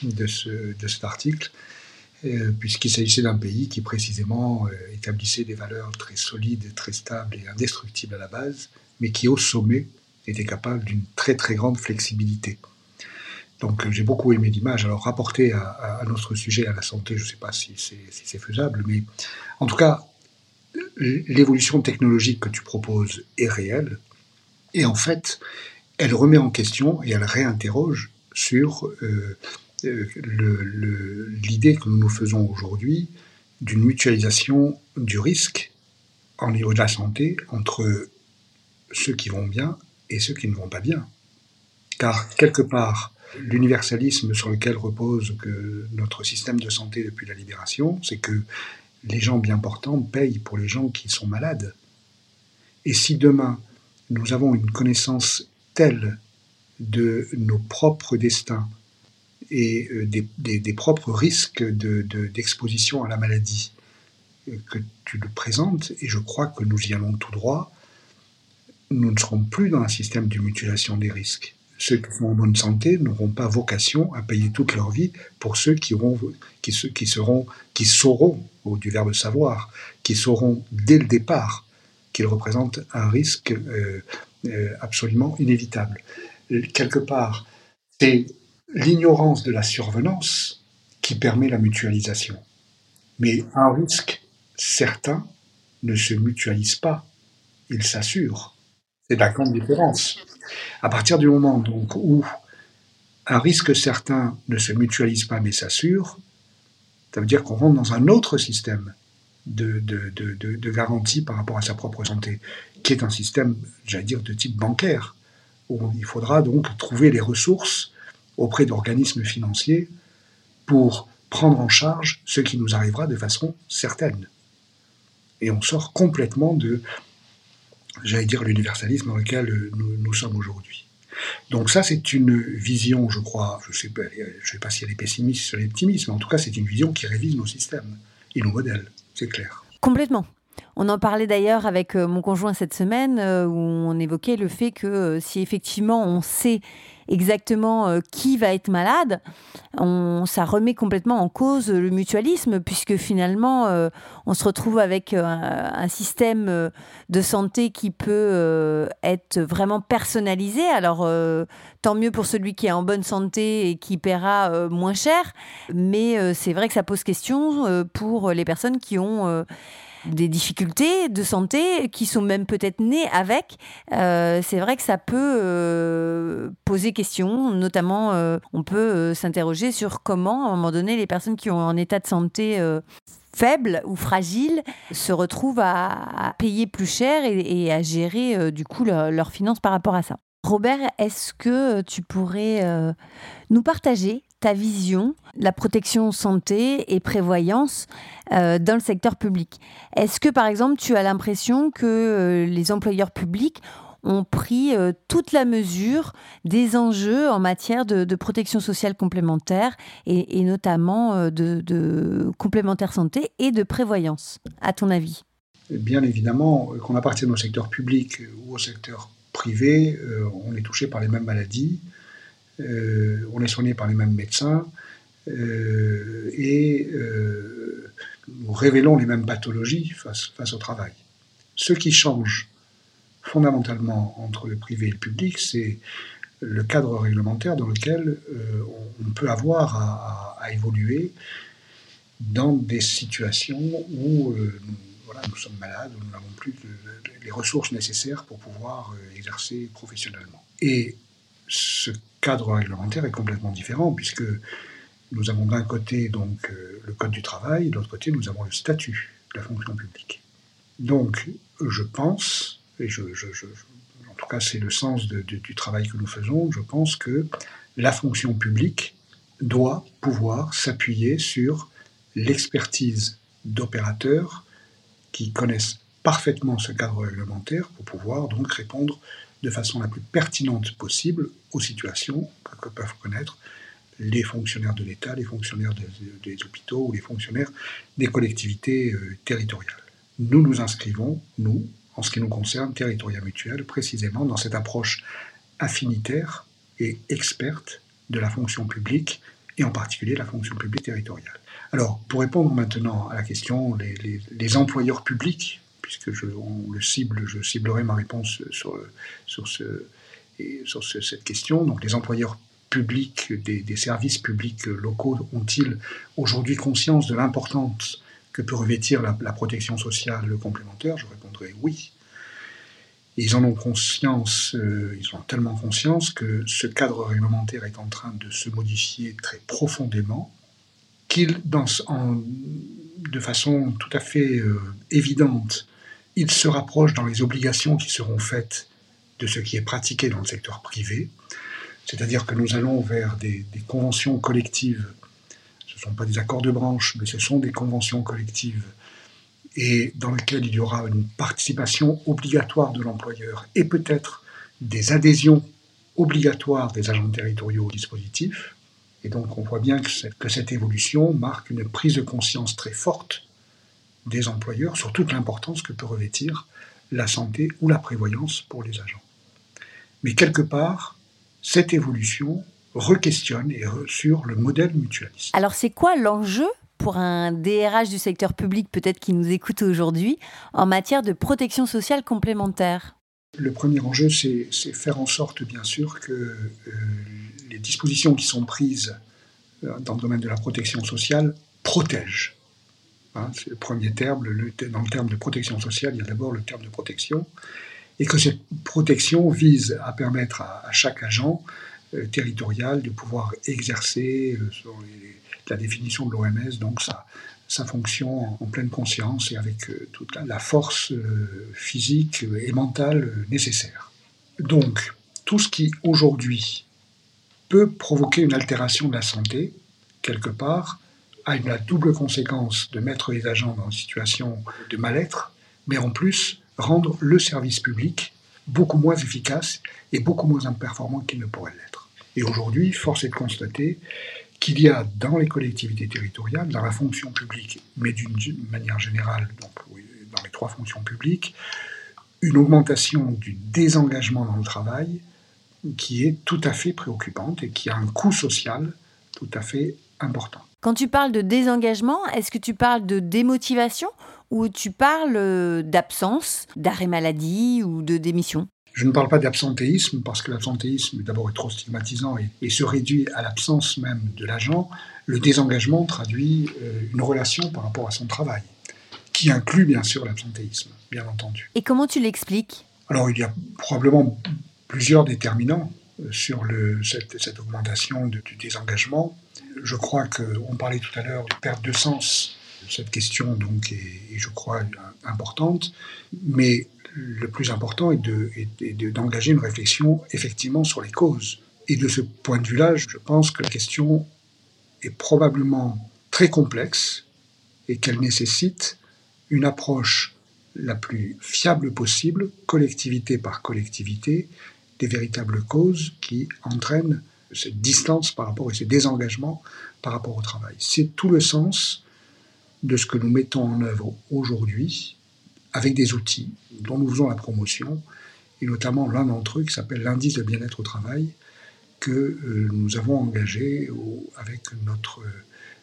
de, ce, de cet article, euh, puisqu'il s'agissait d'un pays qui précisément euh, établissait des valeurs très solides, très stables et indestructibles à la base, mais qui au sommet était capable d'une très très grande flexibilité. Donc j'ai beaucoup aimé l'image. Alors rapporté à, notre sujet, à la santé, je ne sais pas si c'est faisable, mais en tout cas, l'évolution technologique que tu proposes est réelle. Et en fait, elle remet en question et elle réinterroge sur euh, euh, l'idée que nous nous faisons aujourd'hui d'une mutualisation du risque en niveau de la santé entre ceux qui vont bien et ceux qui ne vont pas bien. Car quelque part, l'universalisme sur lequel repose notre système de santé depuis la libération, c'est que les gens bien portants payent pour les gens qui sont malades. Et si demain nous avons une connaissance telle de nos propres destins et euh, des, propres risques d'exposition de, à la maladie euh, que tu le présentes, et je crois que nous y allons tout droit, nous ne serons plus dans un système de mutualisation des risques ceux qui sont en bonne santé n'auront pas vocation à payer toute leur vie pour ceux qui, seront, qui sauront, ou du verbe savoir, qui sauront dès le départ qu'ils représentent un risque euh, euh, absolument inévitable. Quelque part, c'est l'ignorance de la survenance qui permet la mutualisation. Mais un risque certain ne se mutualise pas, il s'assure. C'est la grande différence. À partir du moment donc où un risque certain ne se mutualise pas mais s'assure, ça veut dire qu'on rentre dans un autre système de, de, garantie par rapport à sa propre santé, qui est un système, j'allais dire, de type bancaire, où il faudra donc trouver les ressources auprès d'organismes financiers pour prendre en charge ce qui nous arrivera de façon certaine. Et on sort complètement de, j'allais dire, l'universalisme dans lequel euh, nous, sommes aujourd'hui. Donc ça, c'est une vision, je crois, je ne sais, pas, si elle est pessimiste ou optimiste, mais en tout cas, c'est une vision qui révise nos systèmes et nos modèles, c'est clair. Complètement. On en parlait d'ailleurs avec euh, mon conjoint cette semaine, euh, où on évoquait le fait que si effectivement on sait exactement euh, qui va être malade, on, ça remet complètement en cause le mutualisme, puisque finalement, euh, on se retrouve avec euh, un, système de santé qui peut être vraiment personnalisé. Alors, tant mieux pour celui qui est en bonne santé et qui paiera moins cher, mais c'est vrai que ça pose question pour les personnes qui ont des difficultés de santé qui sont même peut-être nées avec, euh, c'est vrai que ça peut euh, poser question. Notamment, euh, on peut s'interroger sur comment, à un moment donné, les personnes qui ont un état de santé faible ou fragile se retrouvent à, payer plus cher et, à gérer du coup leurs finances par rapport à ça. Robert, est-ce que tu pourrais nous partager ta vision, la protection santé et prévoyance euh, dans le secteur public. Est-ce que, par exemple, tu as l'impression que euh, les employeurs publics ont pris euh, toute la mesure des enjeux en matière de, protection sociale complémentaire et, notamment de, de, complémentaire santé et de prévoyance, à ton avis? Bien évidemment, qu'on appartienne au secteur public ou au secteur privé, on est touché par les mêmes maladies. Euh, on est soigné par les mêmes médecins euh, et euh, nous révélons les mêmes pathologies face, face au travail. Ce qui change fondamentalement entre le privé et le public, c'est le cadre réglementaire dans lequel on peut avoir à, évoluer dans des situations où nous, sommes malades, nous n'avons plus les ressources nécessaires pour pouvoir exercer professionnellement. Et ce cadre réglementaire est complètement différent, puisque nous avons d'un côté donc euh, le Code du travail, de l'autre côté nous avons le statut de la fonction publique. Donc je pense, et en tout cas c'est le sens du travail que nous faisons, je pense que la fonction publique doit pouvoir s'appuyer sur l'expertise d'opérateurs qui connaissent parfaitement ce cadre réglementaire pour pouvoir donc répondre de façon la plus pertinente possible aux situations que peuvent connaître les fonctionnaires de l'État, les fonctionnaires des, hôpitaux ou les fonctionnaires des collectivités euh, territoriales. Nous nous inscrivons, nous, en ce qui nous concerne, Territoria Mutuel, précisément dans cette approche affinitaire et experte de la fonction publique, et en particulier la fonction publique territoriale. Alors, pour répondre maintenant à la question, les, employeurs publics, puisque je, le cible, je ciblerai ma réponse sur, sur, ce, sur cette question, donc les employeurs publics, des, services publics locaux ont-ils aujourd'hui conscience de l'importance que peut revêtir la, protection sociale complémentaire? Je répondrai oui. ils en ont conscience, euh, ils ont tellement conscience que ce cadre réglementaire est en train de se modifier très profondément, qu'ils, de façon tout à fait euh, évidente, ils se rapprochent dans les obligations qui seront faites de ce qui est pratiqué dans le secteur privé. C'est-à-dire que nous allons vers des, conventions collectives. Ce ne sont pas des accords de branche, mais ce sont des conventions collectives et dans lesquelles il y aura une participation obligatoire de l'employeur et peut-être des adhésions obligatoires des agents territoriaux au dispositif. Et donc on voit bien que que cette évolution marque une prise de conscience très forte des employeurs sur toute l'importance que peut revêtir la santé ou la prévoyance pour les agents. Mais quelque part, cette évolution re-questionne sur le modèle mutualiste. Alors c'est quoi l'enjeu pour un DRH du secteur public peut-être qui nous écoute aujourd'hui en matière de protection sociale complémentaire? Le premier enjeu, c'est faire en sorte, bien sûr, que euh, les dispositions qui sont prises euh, dans le domaine de la protection sociale protègent. Hein, c'est le premier terme. dans le terme de protection sociale, il y a d'abord le terme de protection et que cette protection vise à permettre à, chaque agent euh, territorial de pouvoir exercer, euh, la définition de l'OMS, donc sa, fonction en, pleine conscience et avec euh, toute la, force physique et mentale nécessaire. Donc, tout ce qui aujourd'hui peut provoquer une altération de la santé, quelque part, a la double conséquence de mettre les agents dans une situation de mal-être, mais en plus rendre le service public beaucoup moins efficace et beaucoup moins performant qu'il ne pourrait l'être. Et aujourd'hui, force est de constater qu'il y a dans les collectivités territoriales, dans la fonction publique, mais d'une manière générale, dans les trois fonctions publiques, une augmentation du désengagement dans le travail qui est tout à fait préoccupante et qui a un coût social tout à fait important. Quand tu parles de désengagement, est-ce que tu parles de démotivation ou tu parles euh, d'absence, d'arrêt maladie ou de démission? Je ne parle pas d'absentéisme parce que l'absentéisme d'abord est trop stigmatisant et, se réduit à l'absence même de l'agent. Le désengagement traduit euh, une relation par rapport à son travail, qui inclut bien sûr l'absentéisme, bien entendu. Et comment tu l'expliques? Alors il y a probablement plusieurs déterminants euh, sur le, cette, augmentation du désengagement. Je crois qu'on parlait tout à l'heure de perte de sens cette question donc est, je crois, importante, mais le plus important est, d'engager une réflexion effectivement sur les causes. Et de ce point de vue-là, je pense que la question est probablement très complexe et qu'elle nécessite une approche la plus fiable possible, collectivité par collectivité, des véritables causes qui entraînent cette distance par rapport et ce désengagement par rapport au travail. C'est tout le sens de ce que nous mettons en œuvre aujourd'hui avec des outils dont nous faisons la promotion, et notamment l'un d'entre eux qui s'appelle l'indice de bien-être au travail, que euh, nous avons engagé avec notre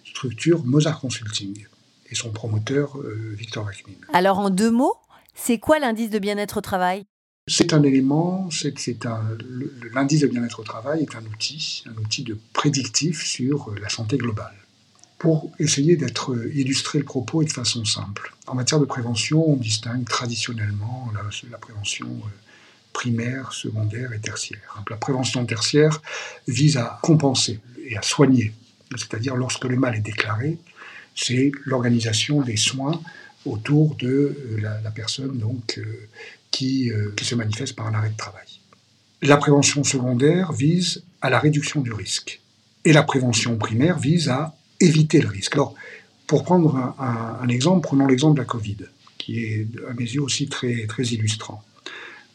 structure Mozart Consulting et son promoteur euh, Victor Vachnin. Alors en deux mots, c'est quoi l'indice de bien-être au travail? C'est un élément, c'est, l'indice de bien-être au travail est un outil, un outil de prédictif sur la santé globale pour essayer d'être euh, illustrer le propos et de façon simple. En matière de prévention, on distingue traditionnellement la, prévention euh, primaire, secondaire et tertiaire. la prévention tertiaire vise à compenser et à soigner, c'est-à-dire lorsque le mal est déclaré, c'est l'organisation des soins autour de euh, la, personne donc, euh, qui, euh, qui se manifeste par un arrêt de travail. La prévention secondaire vise à la réduction du risque et la prévention primaire vise à éviter le risque. Alors, pour prendre un, exemple, prenons l'exemple de la Covid, qui est à mes yeux aussi très, très illustrant.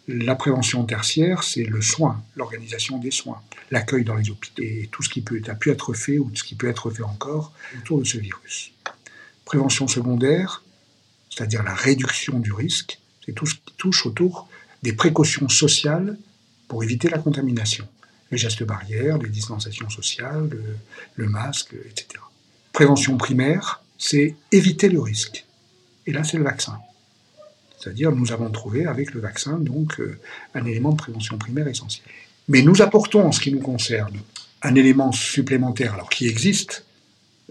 La prévention tertiaire, c'est le soin, l'organisation des soins, l'accueil dans les hôpitaux et tout ce qui peut, a pu être fait ou ce qui peut être fait encore autour de ce virus. Prévention secondaire, c'est-à-dire la réduction du risque, c'est tout ce qui touche autour des précautions sociales pour éviter la contamination. Les gestes barrières, les distanciations sociales, le, masque, etc. Prévention primaire, c'est éviter le risque. Et là, c'est le vaccin. C'est-à-dire, nous avons trouvé avec le vaccin donc euh, un élément de prévention primaire essentiel. Mais nous apportons, en ce qui nous concerne, un élément supplémentaire, alors qui existe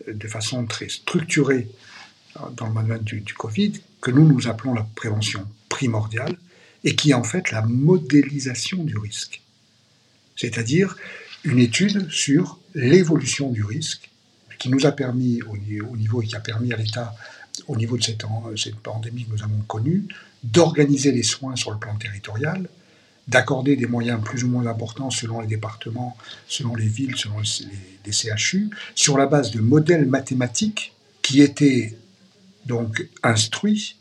euh, de façon très structurée euh, dans le manuel du, du Covid, que nous nous appelons la prévention primordiale, et qui est en fait la modélisation du risque. C'est-à-dire une étude sur l'évolution du risque, qui nous a permis, au niveau, et qui a permis à l'État au niveau de cette, cette pandémie que nous avons connue, d'organiser les soins sur le plan territorial, d'accorder des moyens plus ou moins importants selon les départements, selon les villes, selon les, CHU, sur la base de modèles mathématiques qui étaient donc instruits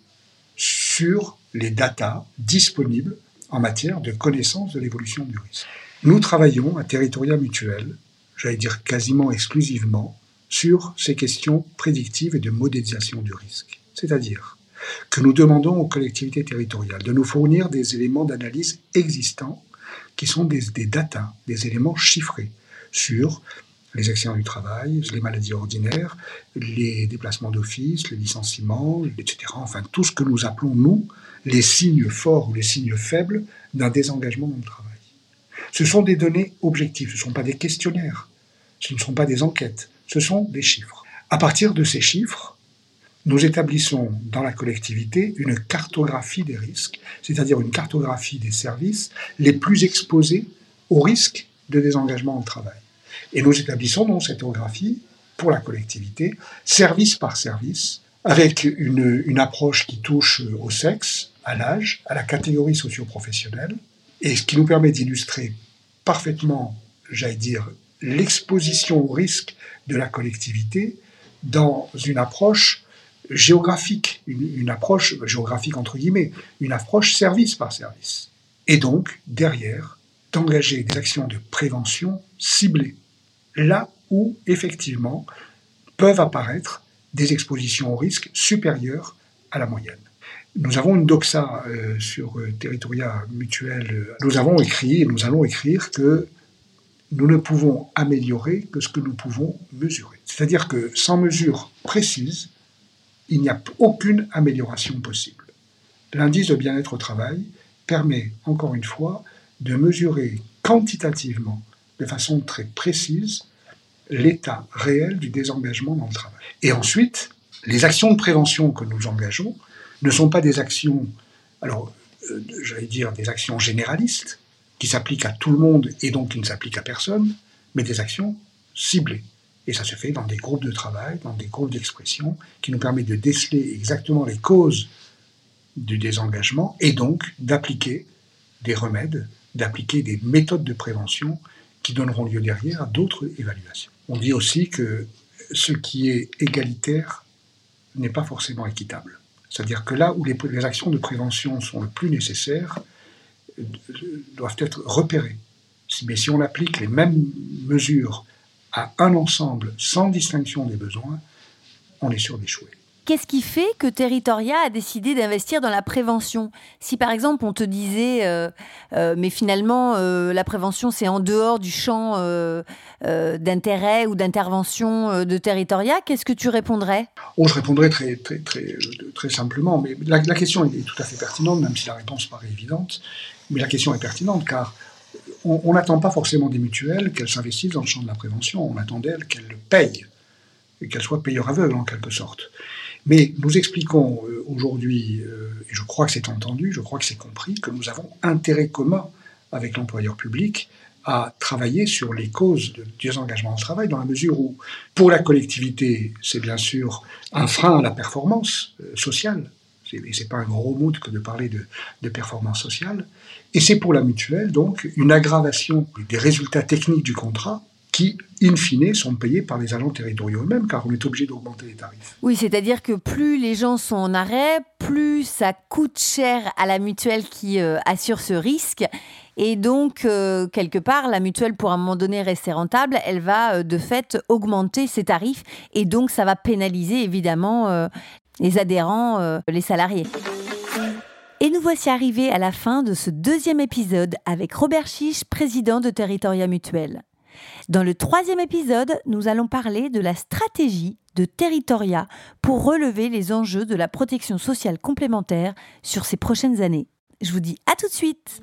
sur les datas disponibles en matière de connaissance de l'évolution du risque. Nous travaillons à Territoria Mutuel, j'allais dire quasiment exclusivement, sur ces questions prédictives et de modélisation du risque. C'est-à-dire que nous demandons aux collectivités territoriales de nous fournir des éléments d'analyse existants qui sont des, des datas, des éléments chiffrés sur les accidents du travail, les maladies ordinaires, les déplacements d'office, les licenciements, etc. Enfin, tout ce que nous appelons, nous, les signes forts ou les signes faibles d'un désengagement dans le travail. Ce sont des données objectives, ce ne sont pas des questionnaires, ce ne sont pas des enquêtes, ce sont des chiffres. À partir de ces chiffres, nous établissons dans la collectivité une cartographie des risques, c'est-à-dire une cartographie des services les plus exposés au risque de désengagement au travail. Et nous établissons donc cette cartographie pour la collectivité, service par service, avec une approche qui touche au sexe, à l'âge, à la catégorie socio-professionnelle, et ce qui nous permet d'illustrer parfaitement, j'allais dire, l'exposition au risque de la collectivité dans une approche géographique, une, approche géographique entre guillemets, une approche service par service. Et donc, derrière, d'engager des actions de prévention ciblées, là où, effectivement, peuvent apparaître des expositions au risque supérieures à la moyenne. Nous avons une doxa euh, sur euh, Territoria Mutuel. Nous avons écrit et nous allons écrire que nous ne pouvons améliorer que ce que nous pouvons mesurer. C'est-à-dire que sans mesure précise, il n'y a aucune amélioration possible. L'indice de bien-être au travail permet, encore une fois, de mesurer quantitativement, de façon très précise, l'état réel du désengagement dans le travail. Et ensuite, les actions de prévention que nous engageons ne sont pas des actions, alors, euh, j'allais dire des actions généralistes, qui s'appliquent à tout le monde et donc qui ne s'appliquent à personne, mais des actions ciblées. Et ça se fait dans des groupes de travail, dans des groupes d'expression, qui nous permettent de déceler exactement les causes du désengagement et donc d'appliquer des remèdes, d'appliquer des méthodes de prévention qui donneront lieu derrière à d'autres évaluations. On dit aussi que ce qui est égalitaire n'est pas forcément équitable. C'est-à-dire que là où les, actions de prévention sont le plus nécessaires, doivent être repérés. Mais si on applique les mêmes mesures à un ensemble sans distinction des besoins, on est sûr d'échouer. Qu'est-ce qui fait que Territoria a décidé d'investir dans la prévention? Si par exemple on te disait, euh, euh, mais finalement euh, la prévention c'est en dehors du champ d'intérêt ou d'intervention de Territoria, qu'est-ce que tu répondrais? Oh, Je répondrais très, très, très, très simplement, mais la, la, question est tout à fait pertinente, même si la réponse paraît évidente. Mais la question est pertinente car on n'attend pas forcément des mutuelles qu'elles s'investissent dans le champ de la prévention, on attend d'elles qu'elles le payent, et qu'elles soient payeurs aveugles en quelque sorte. Mais nous expliquons euh, aujourd'hui, euh, et je crois que c'est entendu, je crois que c'est compris, que nous avons intérêt commun avec l'employeur public à travailler sur les causes de désengagement au travail, dans la mesure où, pour la collectivité, c'est bien sûr un frein à la performance euh, sociale. Et c'est pas un gros mot que de parler de, de performance sociale. Et c'est pour la mutuelle, donc, une aggravation des résultats techniques du contrat qui, in fine, sont payés par les agents territoriaux eux-mêmes, car on est obligé d'augmenter les tarifs. Oui, c'est-à-dire que plus les gens sont en arrêt, plus ça coûte cher à la mutuelle qui euh, assure ce risque. Et donc, euh, quelque part, la mutuelle, pour un moment donné rester rentable, elle va euh, de fait augmenter ses tarifs. Et donc, ça va pénaliser évidemment les adhérents, les salariés. Et nous voici arrivés à la fin de ce deuxième épisode avec Robert Chiche, président de Territoria Mutuelle. Dans le troisième épisode, nous allons parler de la stratégie de Territoria pour relever les enjeux de la protection sociale complémentaire sur ces prochaines années. Je vous dis à tout de suite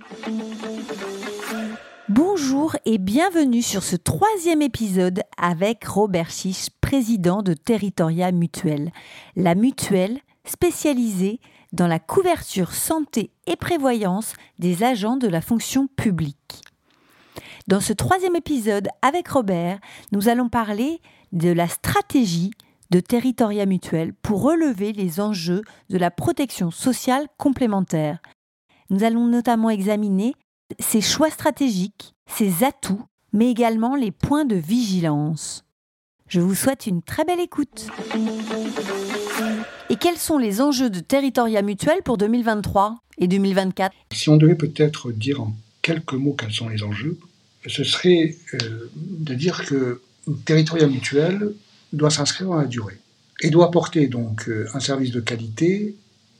Bonjour et bienvenue sur ce troisième épisode avec Robert Chiche, président de Territoria Mutuelle, la mutuelle spécialisée dans la couverture santé et prévoyance des agents de la fonction publique. Dans ce troisième épisode avec Robert, nous allons parler de la stratégie de Territoria Mutuelle pour relever les enjeux de la protection sociale complémentaire. Nous allons notamment examiner ses choix stratégiques, ses atouts, mais également les points de vigilance. Je vous souhaite une très belle écoute. Et quels sont les enjeux de Territoria Mutuelle pour 2023 et 2024 Si on devait peut-être dire en quelques mots quels sont les enjeux, ce serait euh, de dire que territorial mutuel doit s'inscrire dans la durée et doit apporter donc euh, un service de qualité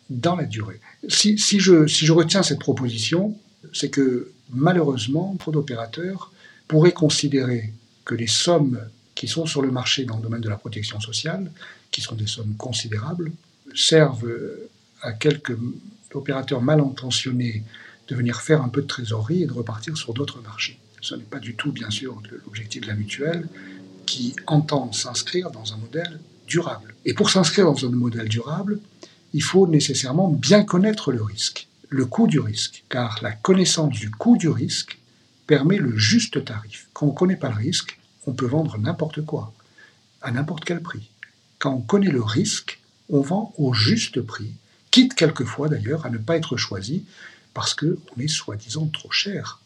dans la durée. Si, je, si je retiens cette proposition, c'est que malheureusement, trop d'opérateurs pourraient considérer que les sommes qui sont sur le marché dans le domaine de la protection sociale, qui sont des sommes considérables, servent à quelques opérateurs mal intentionnés de venir faire un peu de trésorerie et de repartir sur d'autres marchés. Ce n'est pas du tout, bien sûr, l'objectif de la mutuelle qui entend s'inscrire dans un modèle durable. Et pour s'inscrire dans un modèle durable, il faut nécessairement bien connaître le risque, le coût du risque, car la connaissance du coût du risque permet le juste tarif. Quand on ne connaît pas le risque, on peut vendre n'importe quoi, à n'importe quel prix. Quand on connaît le risque, on vend au juste prix, quitte quelquefois d'ailleurs à ne pas être choisi parce qu'on est soi-disant trop cher.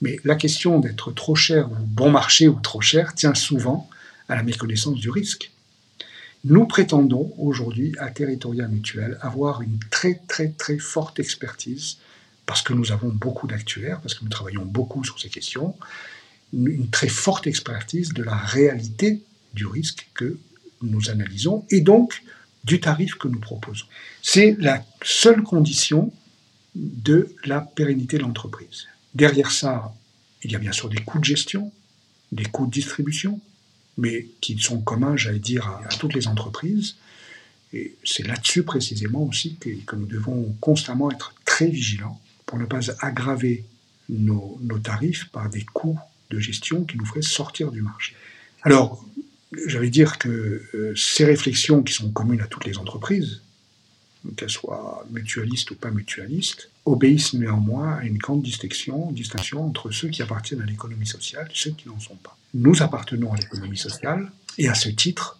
Mais la question d'être trop cher ou bon marché ou trop cher tient souvent à la méconnaissance du risque. Nous prétendons aujourd'hui à Territoria Mutuel avoir une très très très forte expertise parce que nous avons beaucoup d'actuaires, parce que nous travaillons beaucoup sur ces questions, une très forte expertise de la réalité du risque que nous analysons et donc du tarif que nous proposons. C'est la seule condition de la pérennité de l'entreprise. Derrière ça, il y a bien sûr des coûts de gestion, des coûts de distribution, mais qui sont communs, j'allais dire, à, toutes les entreprises. Et c'est là-dessus précisément aussi que, nous devons constamment être très vigilants pour ne pas aggraver nos, tarifs par des coûts de gestion qui nous feraient sortir du marché. Alors, j'allais dire que euh, ces réflexions qui sont communes à toutes les entreprises, qu'elles soient mutualistes ou pas mutualistes, obéissent néanmoins à une grande distinction, entre ceux qui appartiennent à l'économie sociale et ceux qui n'en sont pas. Nous appartenons à l'économie sociale et à ce titre,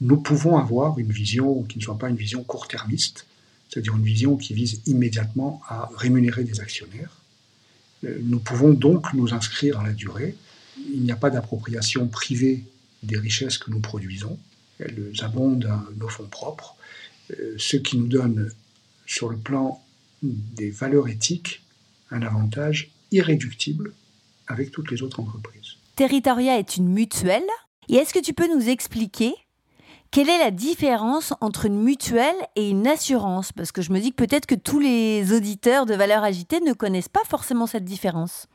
nous pouvons avoir une vision qui ne soit pas une vision court-termiste, c'est-à-dire une vision qui vise immédiatement à rémunérer des actionnaires. Euh, nous pouvons donc nous inscrire dans la durée. Il n'y a pas d'appropriation privée des richesses que nous produisons. Elles abondent à nos fonds propres euh, ce qui nous donne, sur le plan des valeurs éthiques, un avantage irréductible avec toutes les autres entreprises. Territoria est une mutuelle. Et est-ce que tu peux nous expliquer quelle est la différence entre une mutuelle et une assurance? Parce que je me dis que peut-être que tous les auditeurs de valeurs agitées ne connaissent pas forcément cette différence.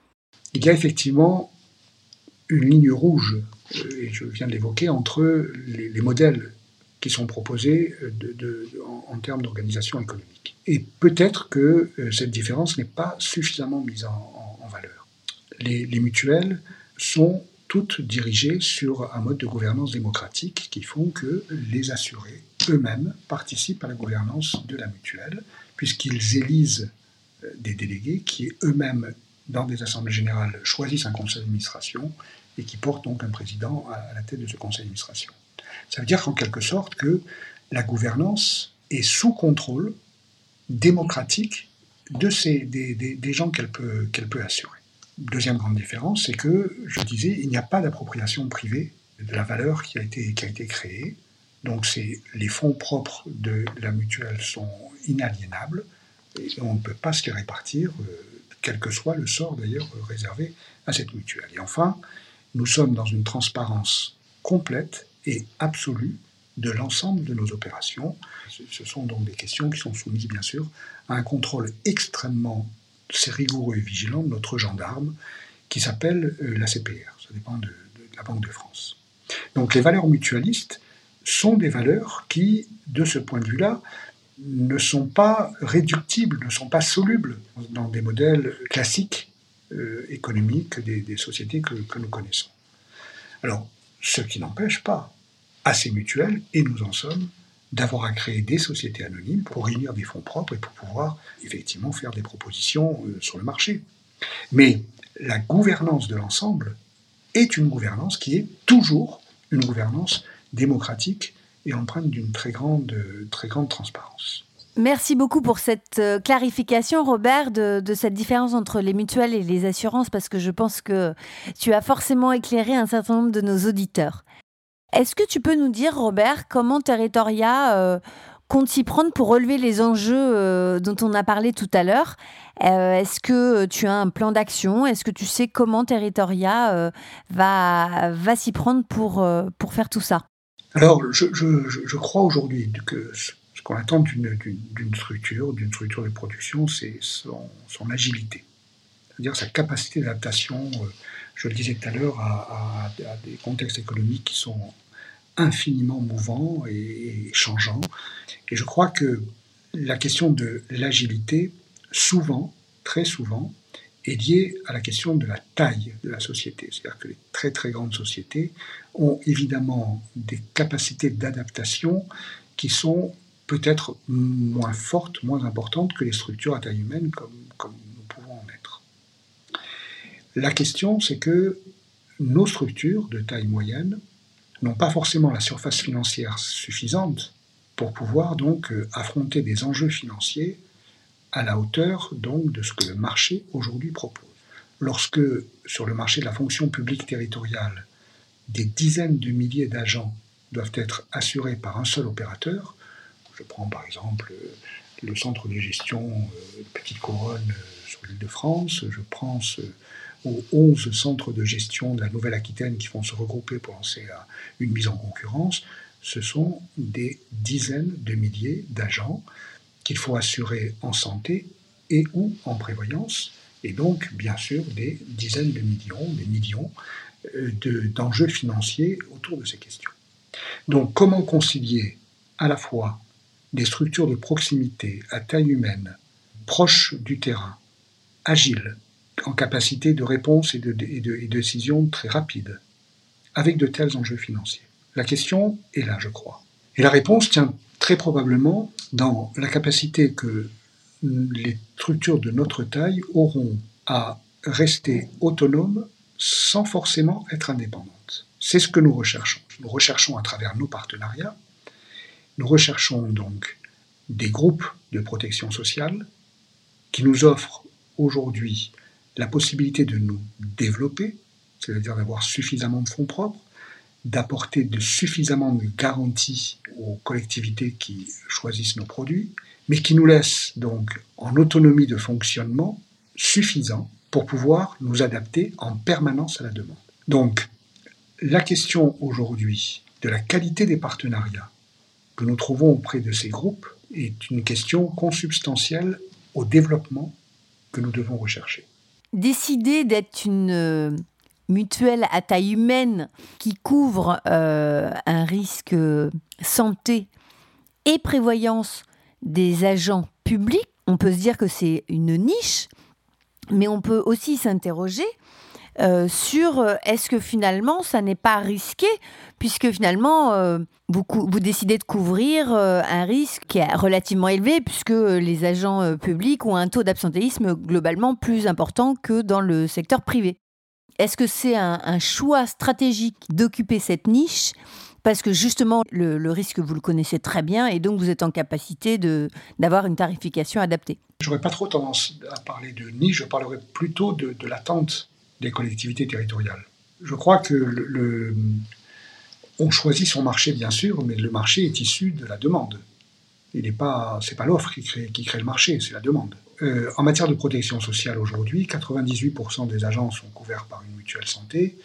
Il y a effectivement une ligne rouge, euh, et je viens de l'évoquer, entre les, les modèles qui sont proposés de, en, termes d'organisation économique. Et peut-être que euh, cette différence n'est pas suffisamment mise en, valeur. Les, mutuelles sont toutes dirigées sur un mode de gouvernance démocratique qui font que les assurés eux-mêmes participent à la gouvernance de la mutuelle, puisqu'ils élisent euh, des délégués qui eux-mêmes, dans des assemblées générales, choisissent un conseil d'administration et qui portent donc un président à la tête de ce conseil d'administration. Ça veut dire qu'en quelque sorte que la gouvernance est sous contrôle démocratique de ces, des, des, gens qu'elle peut, qu'elle peut assurer. Deuxième grande différence, c'est que, je disais, il n'y a pas d'appropriation privée de la valeur qui a été, qui a été créée. Donc les fonds propres de la mutuelle sont inaliénables et on ne peut pas se les répartir, euh, quel que soit le sort d'ailleurs réservé à cette mutuelle. Et enfin, nous sommes dans une transparence complète et absolue de l'ensemble de nos opérations. Ce sont donc des questions qui sont soumises, bien sûr, à un contrôle extrêmement rigoureux et vigilant de notre gendarme, qui s'appelle euh, la CPR. Ça dépend de, la Banque de France. Donc les valeurs mutualistes sont des valeurs qui, de ce point de vue-là, ne sont pas réductibles, ne sont pas solubles dans des modèles classiques euh, économiques des, des sociétés que, nous connaissons. Alors, ce qui n'empêche pas ces mutuelles, et nous en sommes, d'avoir à créer des sociétés anonymes pour réunir des fonds propres et pour pouvoir effectivement faire des propositions euh, sur le marché. Mais la gouvernance de l'ensemble est une gouvernance qui est toujours une gouvernance démocratique et empreinte d'une très grande, très grande transparence. Merci beaucoup pour cette euh, clarification, Robert, de, cette différence entre les mutuelles et les assurances, parce que je pense que tu as forcément éclairé un certain nombre de nos auditeurs. Est-ce que tu peux nous dire, Robert, comment Territoria euh, compte s'y prendre pour relever les enjeux euh, dont on a parlé tout à l'heure? Euh, Est-ce que tu as un plan d'action? Est-ce que tu sais comment Territoria va, va s'y prendre pour, pour faire tout ça? Alors, je, je, je crois aujourd'hui que ce qu'on attend d'une structure, d'une structure de production, c'est son, son, agilité, c'est-à-dire sa capacité d'adaptation, je le disais tout à l'heure, à, des contextes économiques qui sont infiniment mouvant et, changeant. Et je crois que la question de l'agilité, souvent, très souvent, est liée à la question de la taille de la société. C'est-à-dire que les très très grandes sociétés ont évidemment des capacités d'adaptation qui sont peut-être moins fortes, moins importantes que les structures à taille humaine comme, comme nous pouvons en être. La question, c'est que nos structures de taille moyenne n'ont pas forcément la surface financière suffisante pour pouvoir donc euh, affronter des enjeux financiers à la hauteur donc de ce que le marché aujourd'hui propose. Lorsque sur le marché de la fonction publique territoriale, des dizaines de milliers d'agents doivent être assurés par un seul opérateur, je prends par exemple euh, le centre de gestion euh, Petite Couronne sur l'île de France, je pense aux 11 centres de gestion de la Nouvelle-Aquitaine qui vont se regrouper pour lancer une mise en concurrence, ce sont des dizaines de milliers d'agents qu'il faut assurer en santé et ou en prévoyance, et donc bien sûr des dizaines de millions, des millions euh, d'enjeux financiers autour de ces questions. Donc comment concilier à la fois des structures de proximité à taille humaine, proches du terrain, agiles, en capacité de réponse et de, et décision très rapide, avec de tels enjeux financiers La question est là, je crois. Et la réponse tient très probablement dans la capacité que les structures de notre taille auront à rester autonomes sans forcément être indépendantes. C'est ce que nous recherchons. Nous recherchons à travers nos partenariats, nous recherchons donc des groupes de protection sociale qui nous offrent aujourd'hui la possibilité de nous développer, c'est-à-dire d'avoir suffisamment de fonds propres, d'apporter de suffisamment de garanties aux collectivités qui choisissent nos produits, mais qui nous laisse donc en autonomie de fonctionnement suffisant pour pouvoir nous adapter en permanence à la demande. Donc, la question aujourd'hui de la qualité des partenariats que nous trouvons auprès de ces groupes est une question consubstantielle au développement que nous devons rechercher décider d'être une euh, mutuelle à taille humaine qui couvre euh, un risque santé et prévoyance des agents publics, on peut se dire que c'est une niche, mais on peut aussi s'interroger euh, sur euh, est-ce que finalement ça n'est pas risqué puisque finalement euh, vous, vous, décidez de couvrir un risque qui est relativement élevé puisque les agents publics ont un taux d'absentéisme globalement plus important que dans le secteur privé. Est-ce que c'est un, choix stratégique d'occuper cette niche? Parce que justement, le, risque, vous le connaissez très bien et donc vous êtes en capacité d'avoir une tarification adaptée. Je n'aurais pas trop tendance à parler de niche, je parlerais plutôt de, l'attente des collectivités territoriales. Je crois que le, on choisit son marché, bien sûr, mais le marché est issu de la demande. Ce n'est pas, pas l'offre qui crée, qui crée le marché, c'est la demande. Euh, en matière de protection sociale aujourd'hui, 98% des agents sont couverts par une mutuelle santé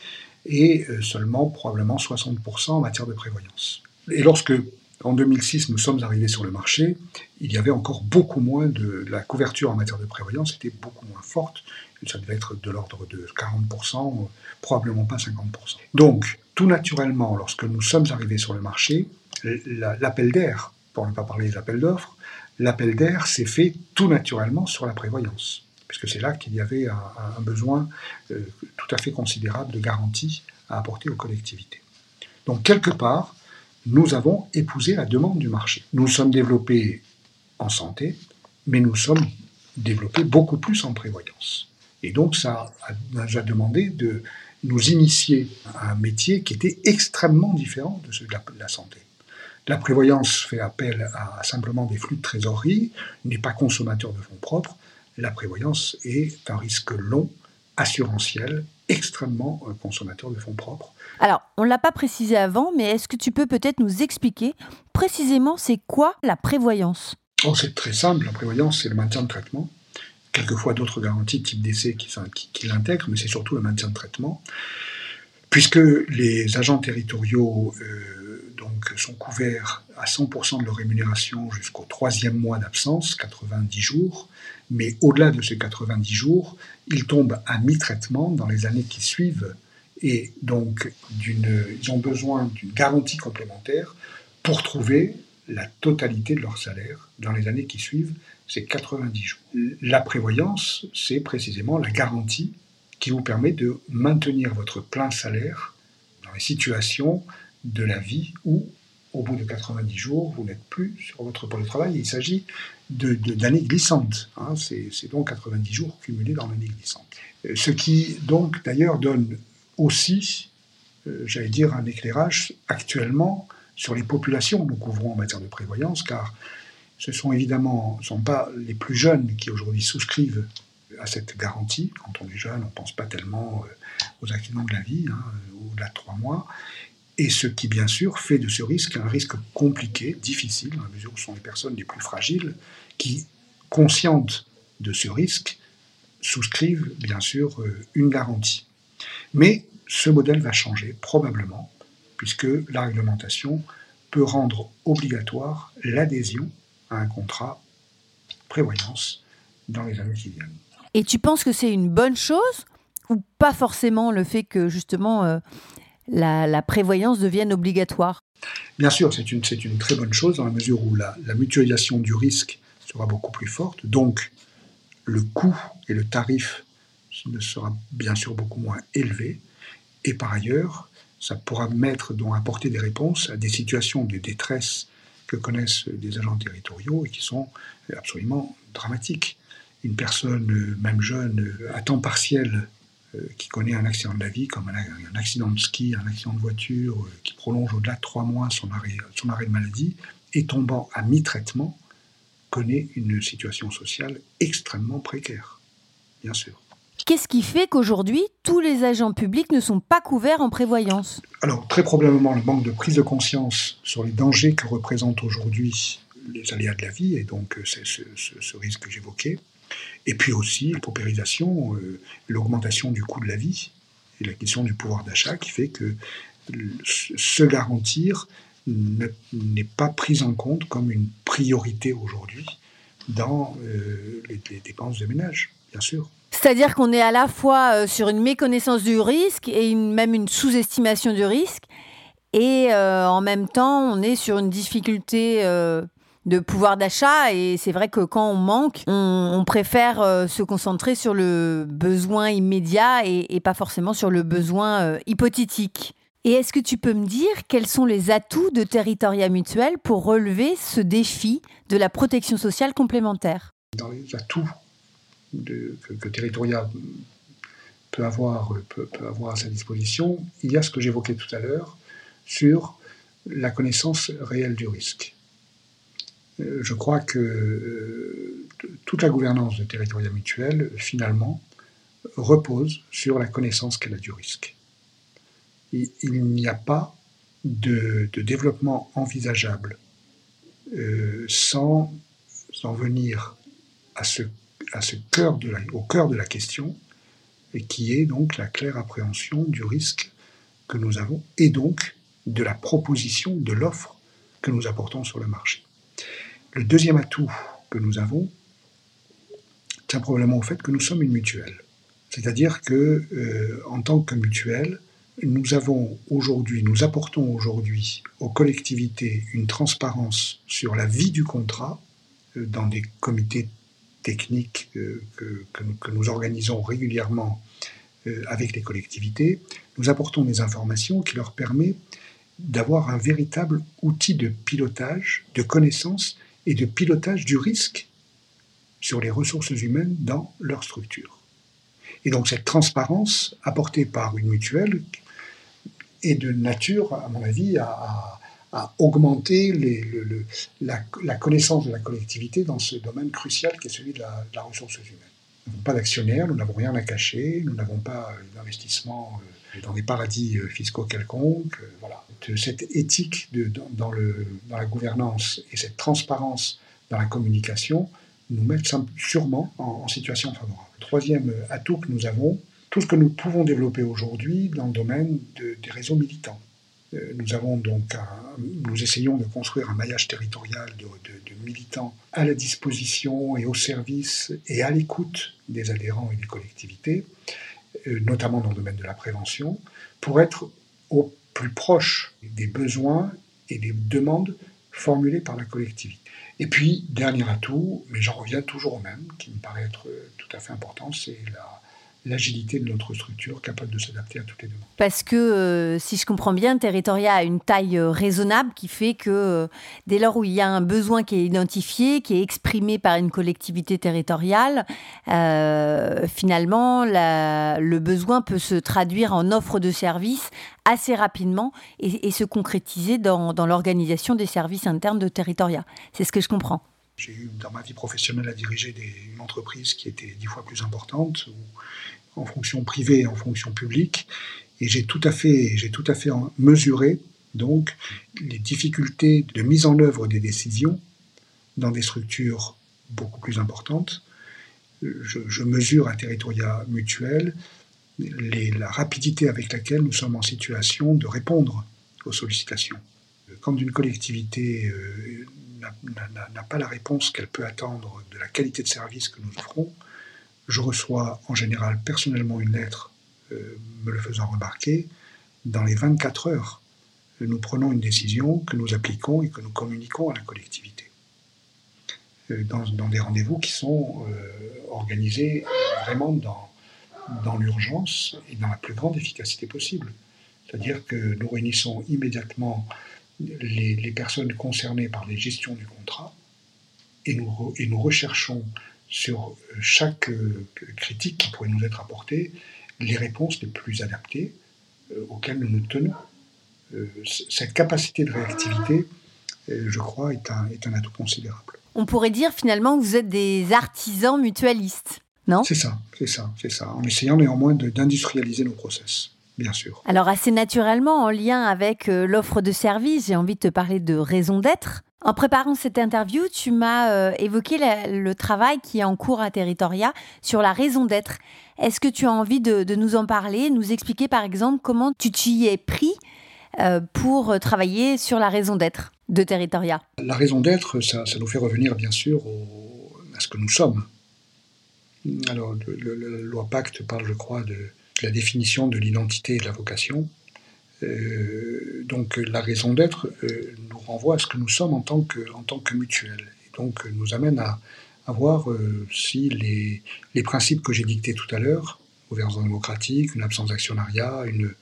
et euh, seulement probablement 60% en matière de prévoyance. Et lorsque, en 2006, nous sommes arrivés sur le marché, il y avait encore beaucoup moins de... La couverture en matière de prévoyance était beaucoup moins forte. Ça devait être de l'ordre de 40%, probablement pas 50%. Donc, tout naturellement, lorsque nous sommes arrivés sur le marché, l'appel d'air, pour ne pas parler des appels d'offres, l'appel d'air s'est fait tout naturellement sur la prévoyance puisque c'est là qu'il y avait un, besoin euh, tout à fait considérable de garantie à apporter aux collectivités. Donc quelque part, nous avons épousé la demande du marché. Nous sommes développés en santé, mais nous sommes développés beaucoup plus en prévoyance. Et donc ça nous a demandé de nous initier à un métier qui était extrêmement différent de celui de la, santé. La prévoyance fait appel à simplement des flux de trésorerie, n'est pas consommateur de fonds propres, la prévoyance est un risque long, assurantiel, extrêmement euh, consommateur de fonds propres. Alors, on ne l'a pas précisé avant, mais est-ce que tu peux peut-être nous expliquer précisément c'est quoi la prévoyance? Oh, C'est très simple, la prévoyance c'est le maintien de traitement. Quelquefois d'autres garanties type décès qui, l'intègrent, mais c'est surtout le maintien de traitement. Puisque les agents territoriaux euh, donc, sont couverts à 100% de leur rémunération jusqu'au troisième mois d'absence, 90 jours, mais au-delà de ces 90 jours, ils tombent à mi-traitement dans les années qui suivent et donc ils ont besoin d'une garantie complémentaire pour trouver la totalité de leur salaire dans les années qui suivent ces 90 jours. La prévoyance, c'est précisément la garantie qui vous permet de maintenir votre plein salaire dans les situations de la vie où, au bout de 90 jours, vous n'êtes plus sur votre poste de travail. Il s'agit d'années de, glissantes. Hein. C'est donc 90 jours cumulés dans l'année glissante. Euh, ce qui, donc, d'ailleurs, donne aussi, euh, j'allais dire, un éclairage actuellement sur les populations que nous couvrons en matière de prévoyance, car ce sont évidemment sont pas les plus jeunes qui aujourd'hui souscrivent à cette garantie. Quand on est jeune, on ne pense pas tellement euh, aux accidents de la vie, hein, au-delà de trois mois et ce qui, bien sûr, fait de ce risque un risque compliqué, difficile, dans la mesure où ce sont les personnes les plus fragiles qui, conscientes de ce risque, souscrivent, bien sûr, euh, une garantie. Mais ce modèle va changer, probablement, puisque la réglementation peut rendre obligatoire l'adhésion à un contrat prévoyance dans les années qui viennent. Et tu penses que c'est une bonne chose ou pas forcément le fait que justement euh, la, prévoyance devienne obligatoire? Bien sûr, c'est une, une, très bonne chose dans la mesure où la, mutualisation du risque sera beaucoup plus forte. Donc, le coût et le tarif ne sera bien sûr beaucoup moins élevé. Et par ailleurs, ça pourra mettre, donc apporter des réponses à des situations de détresse que connaissent des agents territoriaux et qui sont absolument dramatiques. Une personne, même jeune, à temps partiel, euh, qui connaît un accident de la vie, comme un, accident de ski, un accident de voiture, euh, qui prolonge au-delà de trois mois son arrêt, son arrêt de maladie, et tombant à mi-traitement, connaît une situation sociale extrêmement précaire, bien sûr. Qu'est-ce qui fait qu'aujourd'hui, tous les agents publics ne sont pas couverts en prévoyance? Alors, très probablement le manque de prise de conscience sur les dangers que représentent aujourd'hui les aléas de la vie, et donc euh, ce risque que j'évoquais. Et puis aussi la paupérisation, euh, l'augmentation du coût de la vie et la question du pouvoir d'achat qui fait que se garantir n'est pas pris en compte comme une priorité aujourd'hui dans euh, les, dépenses de ménage, bien sûr. C'est-à-dire qu'on est à la fois euh, sur une méconnaissance du risque et même une sous-estimation du risque, et en même temps on est sur une difficulté de pouvoir d'achat. Et c'est vrai que quand on manque, on, préfère euh, se concentrer sur le besoin immédiat et, pas forcément sur le besoin euh, hypothétique. Et est-ce que tu peux me dire quels sont les atouts de Territoria Mutuel pour relever ce défi de la protection sociale complémentaire? Dans les atouts que, Territoria peut avoir, peut avoir à sa disposition, il y a ce que j'évoquais tout à l'heure sur la connaissance réelle du risque. Euh, je crois que euh, toute la gouvernance de territorial mutuel, finalement, repose sur la connaissance qu'elle a du risque. il n'y a pas de, développement envisageable euh, sans en venir à ce, à ce cœur de au cœur de la question, et qui est donc la claire appréhension du risque que nous avons, et donc de la proposition, de l'offre que nous apportons sur le marché. Le deuxième atout que nous avons tient probablement au fait que nous sommes une mutuelle. C'est-à-dire que, euh, en tant que mutuelle, nous avons aujourd'hui, nous apportons aujourd'hui aux collectivités une transparence sur la vie du contrat euh, dans des comités techniques euh, que, que, nous organisons régulièrement avec les collectivités. Nous apportons des informations qui leur permettent d'avoir un véritable outil de pilotage, de connaissance et de pilotage du risque sur les ressources humaines dans leur structure. Et donc cette transparence apportée par une mutuelle est de nature, à mon avis, à, augmenter la, connaissance de la collectivité dans ce domaine crucial qui est celui de la, ressource humaine. Nous n'avons pas d'actionnaires, nous n'avons rien à cacher, nous n'avons pas d'investissement euh, dans des paradis euh, fiscaux quelconques. Euh, voilà cette éthique dans, la gouvernance et cette transparence dans la communication nous mettent sûrement en, situation favorable. troisième atout que nous avons, tout ce que nous pouvons développer aujourd'hui dans le domaine des réseaux militants. Euh, nous avons donc nous essayons de construire un maillage territorial de, de, militants à la disposition et au service et à l'écoute des adhérents et des collectivités, euh, notamment dans le domaine de la prévention, pour être au plus proche des besoins et des demandes formulées par la collectivité. Et puis, dernier atout, mais j'en reviens toujours au même, qui me paraît être tout à fait important, c'est la, l'agilité de notre structure capable de s'adapter à toutes les demandes. Parce que, euh, si je comprends bien, Territoria a une taille euh, raisonnable qui fait que euh, dès lors où il y a un besoin qui est identifié, qui est exprimé par une collectivité territoriale, finalement, le besoin peut se traduire en offre de services assez rapidement et, se concrétiser dans, dans l'organisation des services internes de Territoria. C'est ce que je comprends. J'ai eu dans ma vie professionnelle à diriger des, une entreprise qui était dix fois plus importante, en fonction privée et en fonction publique, et j'ai tout à fait, j'ai tout à fait mesuré donc les difficultés de mise en œuvre des décisions dans des structures beaucoup plus importantes. Je, mesure à territoria mutuel la rapidité avec laquelle nous sommes en situation de répondre aux sollicitations. Quand une collectivité euh, n'a pas la réponse qu'elle peut attendre de la qualité de service que nous offrons, je reçois en général personnellement une lettre euh, me le faisant remarquer. Dans les 24 heures, nous prenons une décision que nous appliquons et que nous communiquons à la collectivité. Euh, dans, des rendez-vous qui sont euh, organisés vraiment dans, l'urgence et dans la plus grande efficacité possible. C'est-à-dire que nous réunissons immédiatement les, personnes concernées par les gestions du contrat et et nous recherchons sur chaque euh, critique qui pourrait nous être apportée les réponses les plus adaptées euh, auxquelles nous nous tenons. Euh, cette capacité de réactivité, je crois, est un, est un atout considérable. On pourrait dire finalement que vous êtes des artisans mutualistes, non? C'est ça, c'est ça, c'est ça. En essayant néanmoins d'industrialiser nos process bien sûr. Alors assez naturellement, en lien avec euh, l'offre de service, j'ai envie de te parler de raison d'être. En préparant cette interview, tu m'as euh, évoqué le travail qui est en cours à Territoria sur la raison d'être. Est-ce que tu as envie de, nous en parler, nous expliquer par exemple comment tu t'y es pris euh, pour travailler sur la raison d'être de Territoria? La raison d'être, ça, nous fait revenir bien sûr à ce que nous sommes. Alors, la loi Pacte parle, je crois, de, la définition de l'identité et de la vocation. Euh, donc la raison d'être euh, nous renvoie à ce que nous sommes en tant que, en tant que mutuelle. Et donc nous amène à, à voir si les, les principes que j'ai dictés tout à l'heure, gouvernance démocratique, une absence d'actionnariat, une,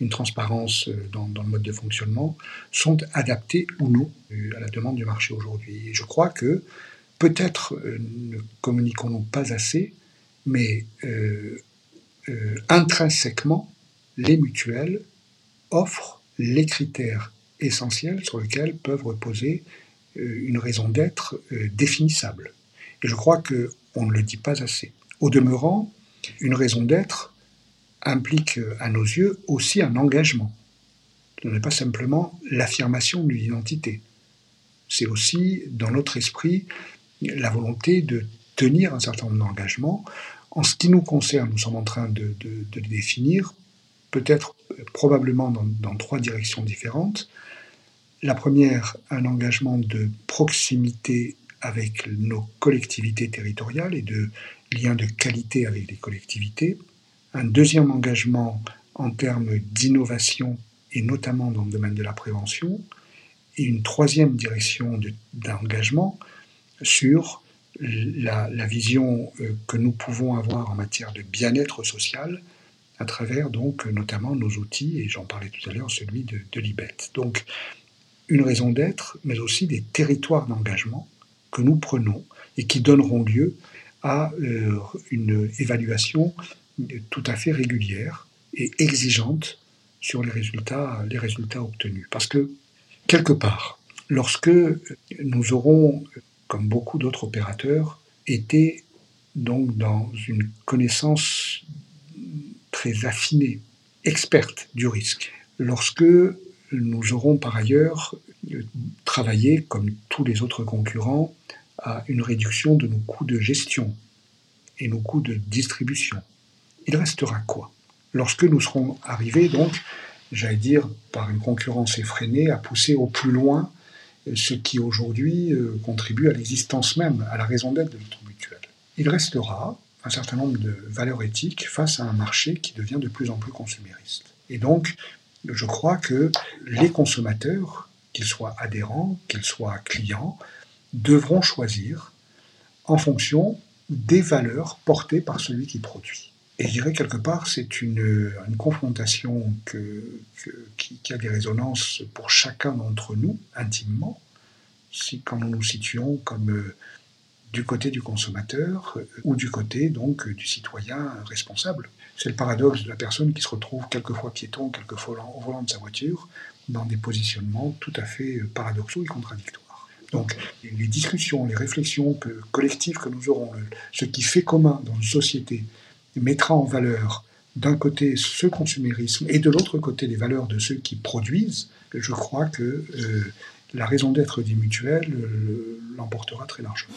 une transparence dans, le mode de fonctionnement, sont adaptés ou non à la demande du marché aujourd'hui. Et je crois que peut-être ne communiquons-nous pas assez, mais euh, euh, intrinsèquement, les mutuelles offrent les critères essentiels sur lesquels peuvent reposer euh, une raison d'être définissable. Et je crois qu'on ne le dit pas assez. Au demeurant, une raison d'être implique à nos yeux aussi un engagement. Ce n'est pas simplement l'affirmation d'une identité. C'est aussi, dans notre esprit, la volonté de tenir un certain nombre d'engagements en ce qui nous concerne, nous sommes en train de, les définir, peut-être probablement dans, trois directions différentes. La première, un engagement de proximité avec nos collectivités territoriales et de lien de qualité avec les collectivités. Un deuxième engagement en termes d'innovation et notamment dans le domaine de la prévention. Et une troisième direction d'engagement sur la, vision euh, que nous pouvons avoir en matière de bien-être social à travers donc notamment nos outils, et j'en parlais tout à l'heure, celui de, l'IBET. Donc une raison d'être, mais aussi des territoires d'engagement que nous prenons et qui donneront lieu à euh, une évaluation tout à fait régulière et exigeante sur les résultats, les résultats obtenus. Parce que, quelque part, lorsque nous aurons comme beaucoup d'autres opérateurs, étaient donc dans une connaissance très affinée, experte du risque. Lorsque nous aurons par ailleurs travaillé, comme tous les autres concurrents, à une réduction de nos coûts de gestion et nos coûts de distribution, il restera quoi? Lorsque nous serons arrivés, donc, j'allais dire, par une concurrence effrénée, à pousser au plus loin ce qui aujourd'hui euh, contribue à l'existence même, à la raison d'être de notre mutuelle. Il restera un certain nombre de valeurs éthiques face à un marché qui devient de plus en plus consumériste. Et donc, je crois que les consommateurs, qu'ils soient adhérents, qu'ils soient clients, devront choisir en fonction des valeurs portées par celui qui produit. Et je dirais quelque part, c'est une, une, confrontation que, qui, qui, a des résonances pour chacun d'entre nous, intimement, si, quand nous nous situons comme euh, du côté du consommateur euh, ou du côté donc du citoyen responsable. C'est le paradoxe de la personne qui se retrouve quelquefois piéton, quelquefois au volant de sa voiture, dans des positionnements tout à fait euh, paradoxaux et contradictoires. Donc les discussions, les réflexions collectives que nous aurons, ce qui fait commun dans une société, mettra en valeur d'un côté ce consumérisme et de l'autre côté les valeurs de ceux qui produisent, je crois que euh, la raison d'être des mutuelles euh, l'emportera très largement.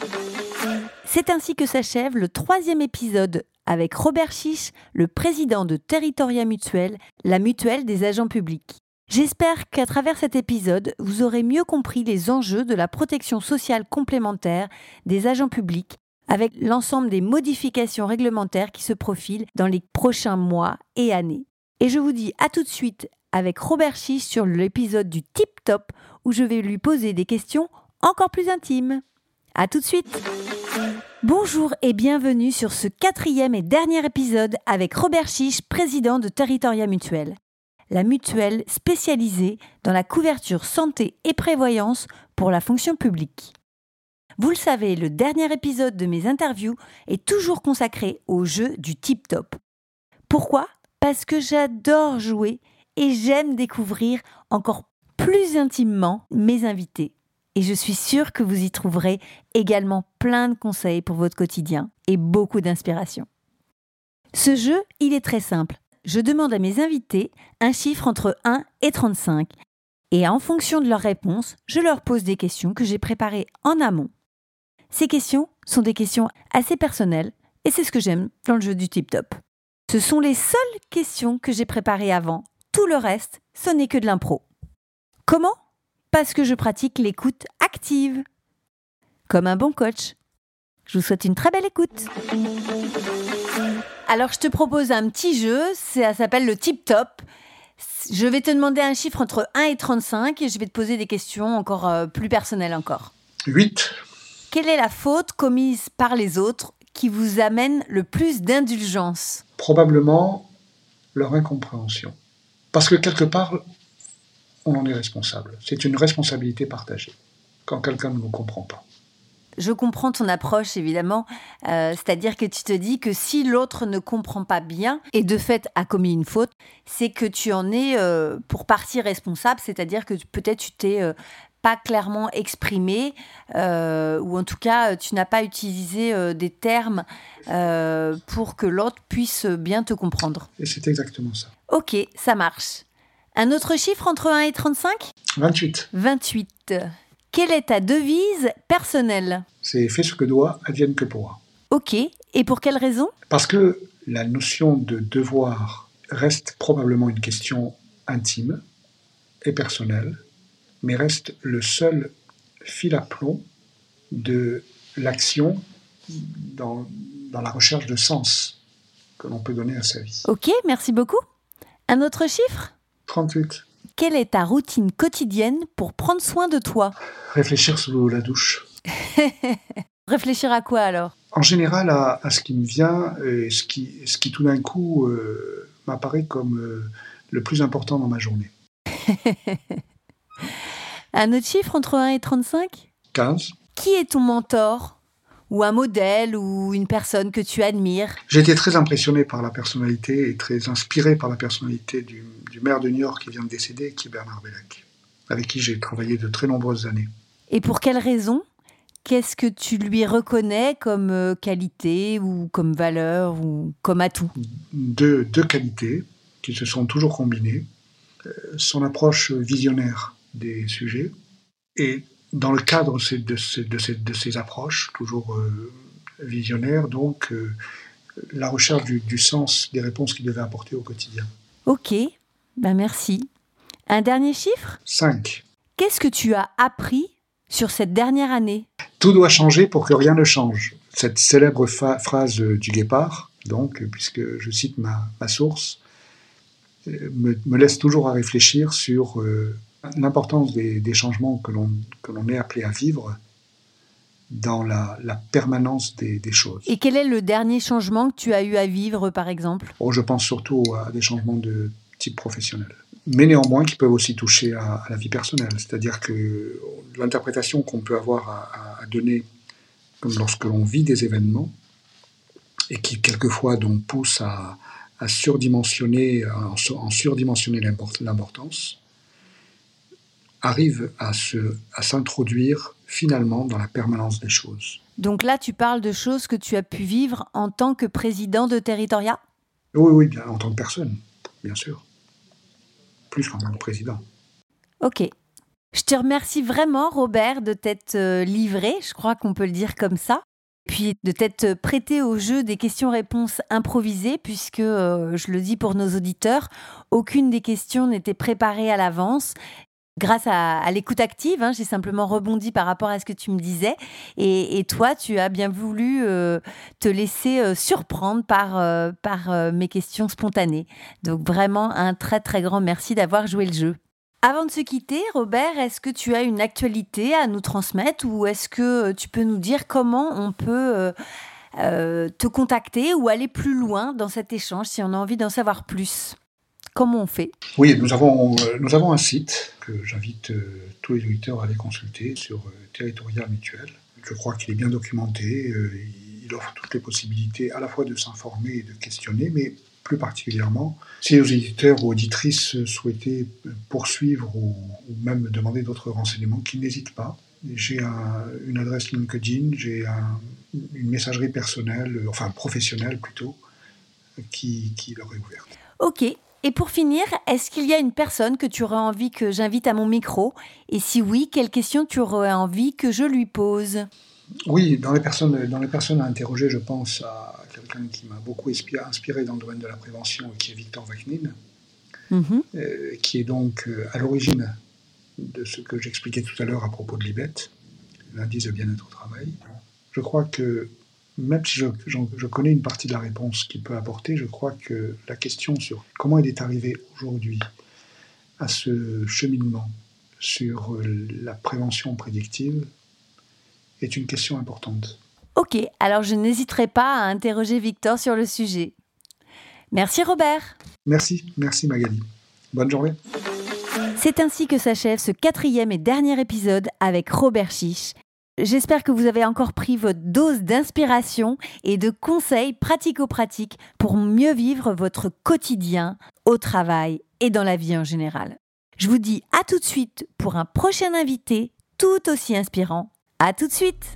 C'est ainsi que s'achève le troisième épisode avec Robert Chiche, le président de Territoria Mutuelle, la mutuelle des agents publics. J'espère qu'à travers cet épisode, vous aurez mieux compris les enjeux de la protection sociale complémentaire des agents publics avec l'ensemble des modifications réglementaires qui se profilent dans les prochains mois et années. Et je vous dis à tout de suite avec Robert Chiche sur l'épisode du Tip Top où je vais lui poser des questions encore plus intimes. À tout de suite Bonjour et bienvenue sur ce quatrième et dernier épisode avec Robert Chiche, président de Territoria Mutuelle. La mutuelle spécialisée dans la couverture santé et prévoyance pour la fonction publique. Vous le savez, le dernier épisode de mes interviews est toujours consacré au jeu du tip top. Pourquoi? Parce que j'adore jouer et j'aime découvrir encore plus intimement mes invités. Et je suis sûre que vous y trouverez également plein de conseils pour votre quotidien et beaucoup d'inspiration. Ce jeu, il est très simple. Je demande à mes invités un chiffre entre 1 et 35. Et en fonction de leurs réponses, je leur pose des questions que j'ai préparées en amont ces questions sont des questions assez personnelles et c'est ce que j'aime dans le jeu du tip top. Ce sont les seules questions que j'ai préparées avant. Tout le reste, ce n'est que de l'impro. Comment? Parce que je pratique l'écoute active. Comme un bon coach. Je vous souhaite une très belle écoute. Alors je te propose un petit jeu, ça s'appelle le tip top. Je vais te demander un chiffre entre 1 et 35 et je vais te poser des questions encore euh, plus personnelles encore. 8. Quelle est la faute commise par les autres qui vous amène le plus d'indulgence? Probablement leur incompréhension. Parce que quelque part, on en est responsable. C'est une responsabilité partagée quand quelqu'un ne nous comprend pas. Je comprends ton approche, évidemment. Euh, c'est-à-dire que tu te dis que si l'autre ne comprend pas bien et de fait a commis une faute, c'est que tu en es euh, pour partie responsable. C'est-à-dire que peut-être tu t'es euh, pas clairement exprimé, ou en tout cas tu n'as pas utilisé des termes pour que l'autre puisse bien te comprendre. Et c'est exactement ça. Ok, ça marche. Un autre chiffre entre 1 et 35 28. 28. Quelle est ta devise personnelle? C'est fais ce que doit, advienne que pourra. Ok, et pour quelle raison? Parce que la notion de devoir reste probablement une question intime et personnelle, mais reste le seul fil à plomb de l'action dans, dans la recherche de sens que l'on peut donner à sa vie. Ok, merci beaucoup. Un autre chiffre? 38. Quelle est ta routine quotidienne pour prendre soin de toi? Réfléchir sous la douche. Réfléchir à quoi alors? En général, à, ce qui me vient et ce qui, ce qui tout d'un coup euh, m'apparaît comme euh, le plus important dans ma journée. un autre chiffre entre 1 et 35 15. Qui est ton mentor? Ou un modèle ou une personne que tu admires J'ai été très impressionné par la personnalité et très inspiré par la personnalité du, maire de New York qui vient de décéder, qui est Bernard Bellac, avec qui j'ai travaillé de très nombreuses années. Et pour quelle raison Qu'est-ce que tu lui reconnais comme euh, qualité ou comme valeur ou comme atout? Deux, deux qualités qui se sont toujours combinées. Euh, son approche visionnaire des sujets et dans le cadre de ces, de ces, approches, toujours euh, visionnaires, donc euh, la recherche du, sens des réponses qu'il devait apporter au quotidien. Ok, ben merci. Un dernier chiffre? 5. Qu'est-ce que tu as appris sur cette dernière année? Tout doit changer pour que rien ne change. Cette célèbre phrase du guépard, donc, puisque je cite ma, source, euh, me, laisse toujours à réfléchir sur l'importance des, changements que l'on est appelé à vivre dans la, permanence des, choses. Et quel est le dernier changement que tu as eu à vivre, par exemple? Oh, Je pense surtout à des changements de type professionnel. Mais néanmoins qui peuvent aussi toucher à, la vie personnelle. C'est-à-dire que l'interprétation qu'on peut avoir à, donner lorsque l'on vit des événements, et qui quelquefois donc pousse à, surdimensionner, en surdimensionner l'importance, arrive à, se, à s'introduire finalement dans la permanence des choses. Donc là, tu parles de choses que tu as pu vivre en tant que président de Territoria? Oui, oui, bien, en tant que personne, bien sûr. Plus qu'en tant que président. Ok. Je te remercie vraiment, Robert, de t'être euh, livré, je crois qu'on peut le dire comme ça, puis de t'être prêté au jeu des questions-réponses improvisées, puisque, euh, je le dis pour nos auditeurs, aucune des questions n'était préparée à l'avance grâce à, l'écoute active. Hein, j'ai simplement rebondi par rapport à ce que tu me disais. Et, toi, tu as bien voulu euh, te laisser euh, surprendre par, euh, par mes questions spontanées. Donc vraiment un très très grand merci d'avoir joué le jeu. Avant de se quitter, Robert, est-ce que tu as une actualité à nous transmettre ou est-ce que tu peux nous dire comment on peut te contacter ou aller plus loin dans cet échange si on a envie d'en savoir plus? Comment on fait? Oui, nous avons, euh, nous avons un site que j'invite euh, tous les auditeurs à aller consulter sur euh, Territoria Mutuel. Je crois qu'il est bien documenté. il offre toutes les possibilités à la fois de s'informer et de questionner, mais plus particulièrement, si les auditeurs ou auditrices souhaitaient poursuivre ou, même demander d'autres renseignements, qu'ils n'hésitent pas. J'ai une adresse LinkedIn, j'ai une messagerie personnelle, enfin professionnelle plutôt, qui, qui leur est ouverte. Ok, et pour finir, est-ce qu'il y a une personne que tu aurais envie que j'invite à mon micro? Et si oui, quelle question tu aurais envie que je lui pose? Oui, dans les, personnes, dans les personnes à interroger, je pense à quelqu'un qui m'a beaucoup inspiré dans le domaine de la prévention, qui est Victor Vaknin, mhm. euh, qui est donc euh, à l'origine de ce que j'expliquais tout à l'heure à propos de l'IBET, l'indice de bien-être au travail. Je crois que même si je, connais une partie de la réponse qu'il peut apporter, je crois que la question sur comment il est arrivé aujourd'hui à ce cheminement sur la prévention prédictive est une question importante. Ok, alors je n'hésiterai pas à interroger Victor sur le sujet. Merci Robert. Merci, merci Magali. Bonne journée. C'est ainsi que s'achève ce quatrième et dernier épisode avec Robert Chiche. J'espère que vous avez encore pris votre dose d'inspiration et de conseils pratico-pratiques pour mieux vivre votre quotidien au travail et dans la vie en général. Je vous dis à tout de suite pour un prochain invité tout aussi inspirant. À tout de suite.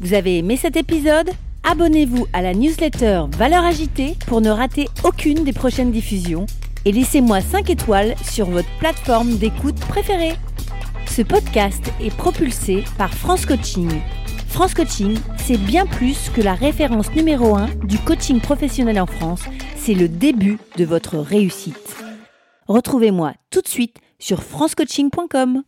Vous avez aimé cet épisode? Abonnez-vous à la newsletter Valeurs Agitée pour ne rater aucune des prochaines diffusions et laissez-moi 5 étoiles sur votre plateforme d'écoute préférée. Ce podcast est propulsé par France Coaching. France Coaching, c'est bien plus que la référence numéro 1 du coaching professionnel en France, c'est le début de votre réussite. Retrouvez-moi tout de suite sur francecoaching.com.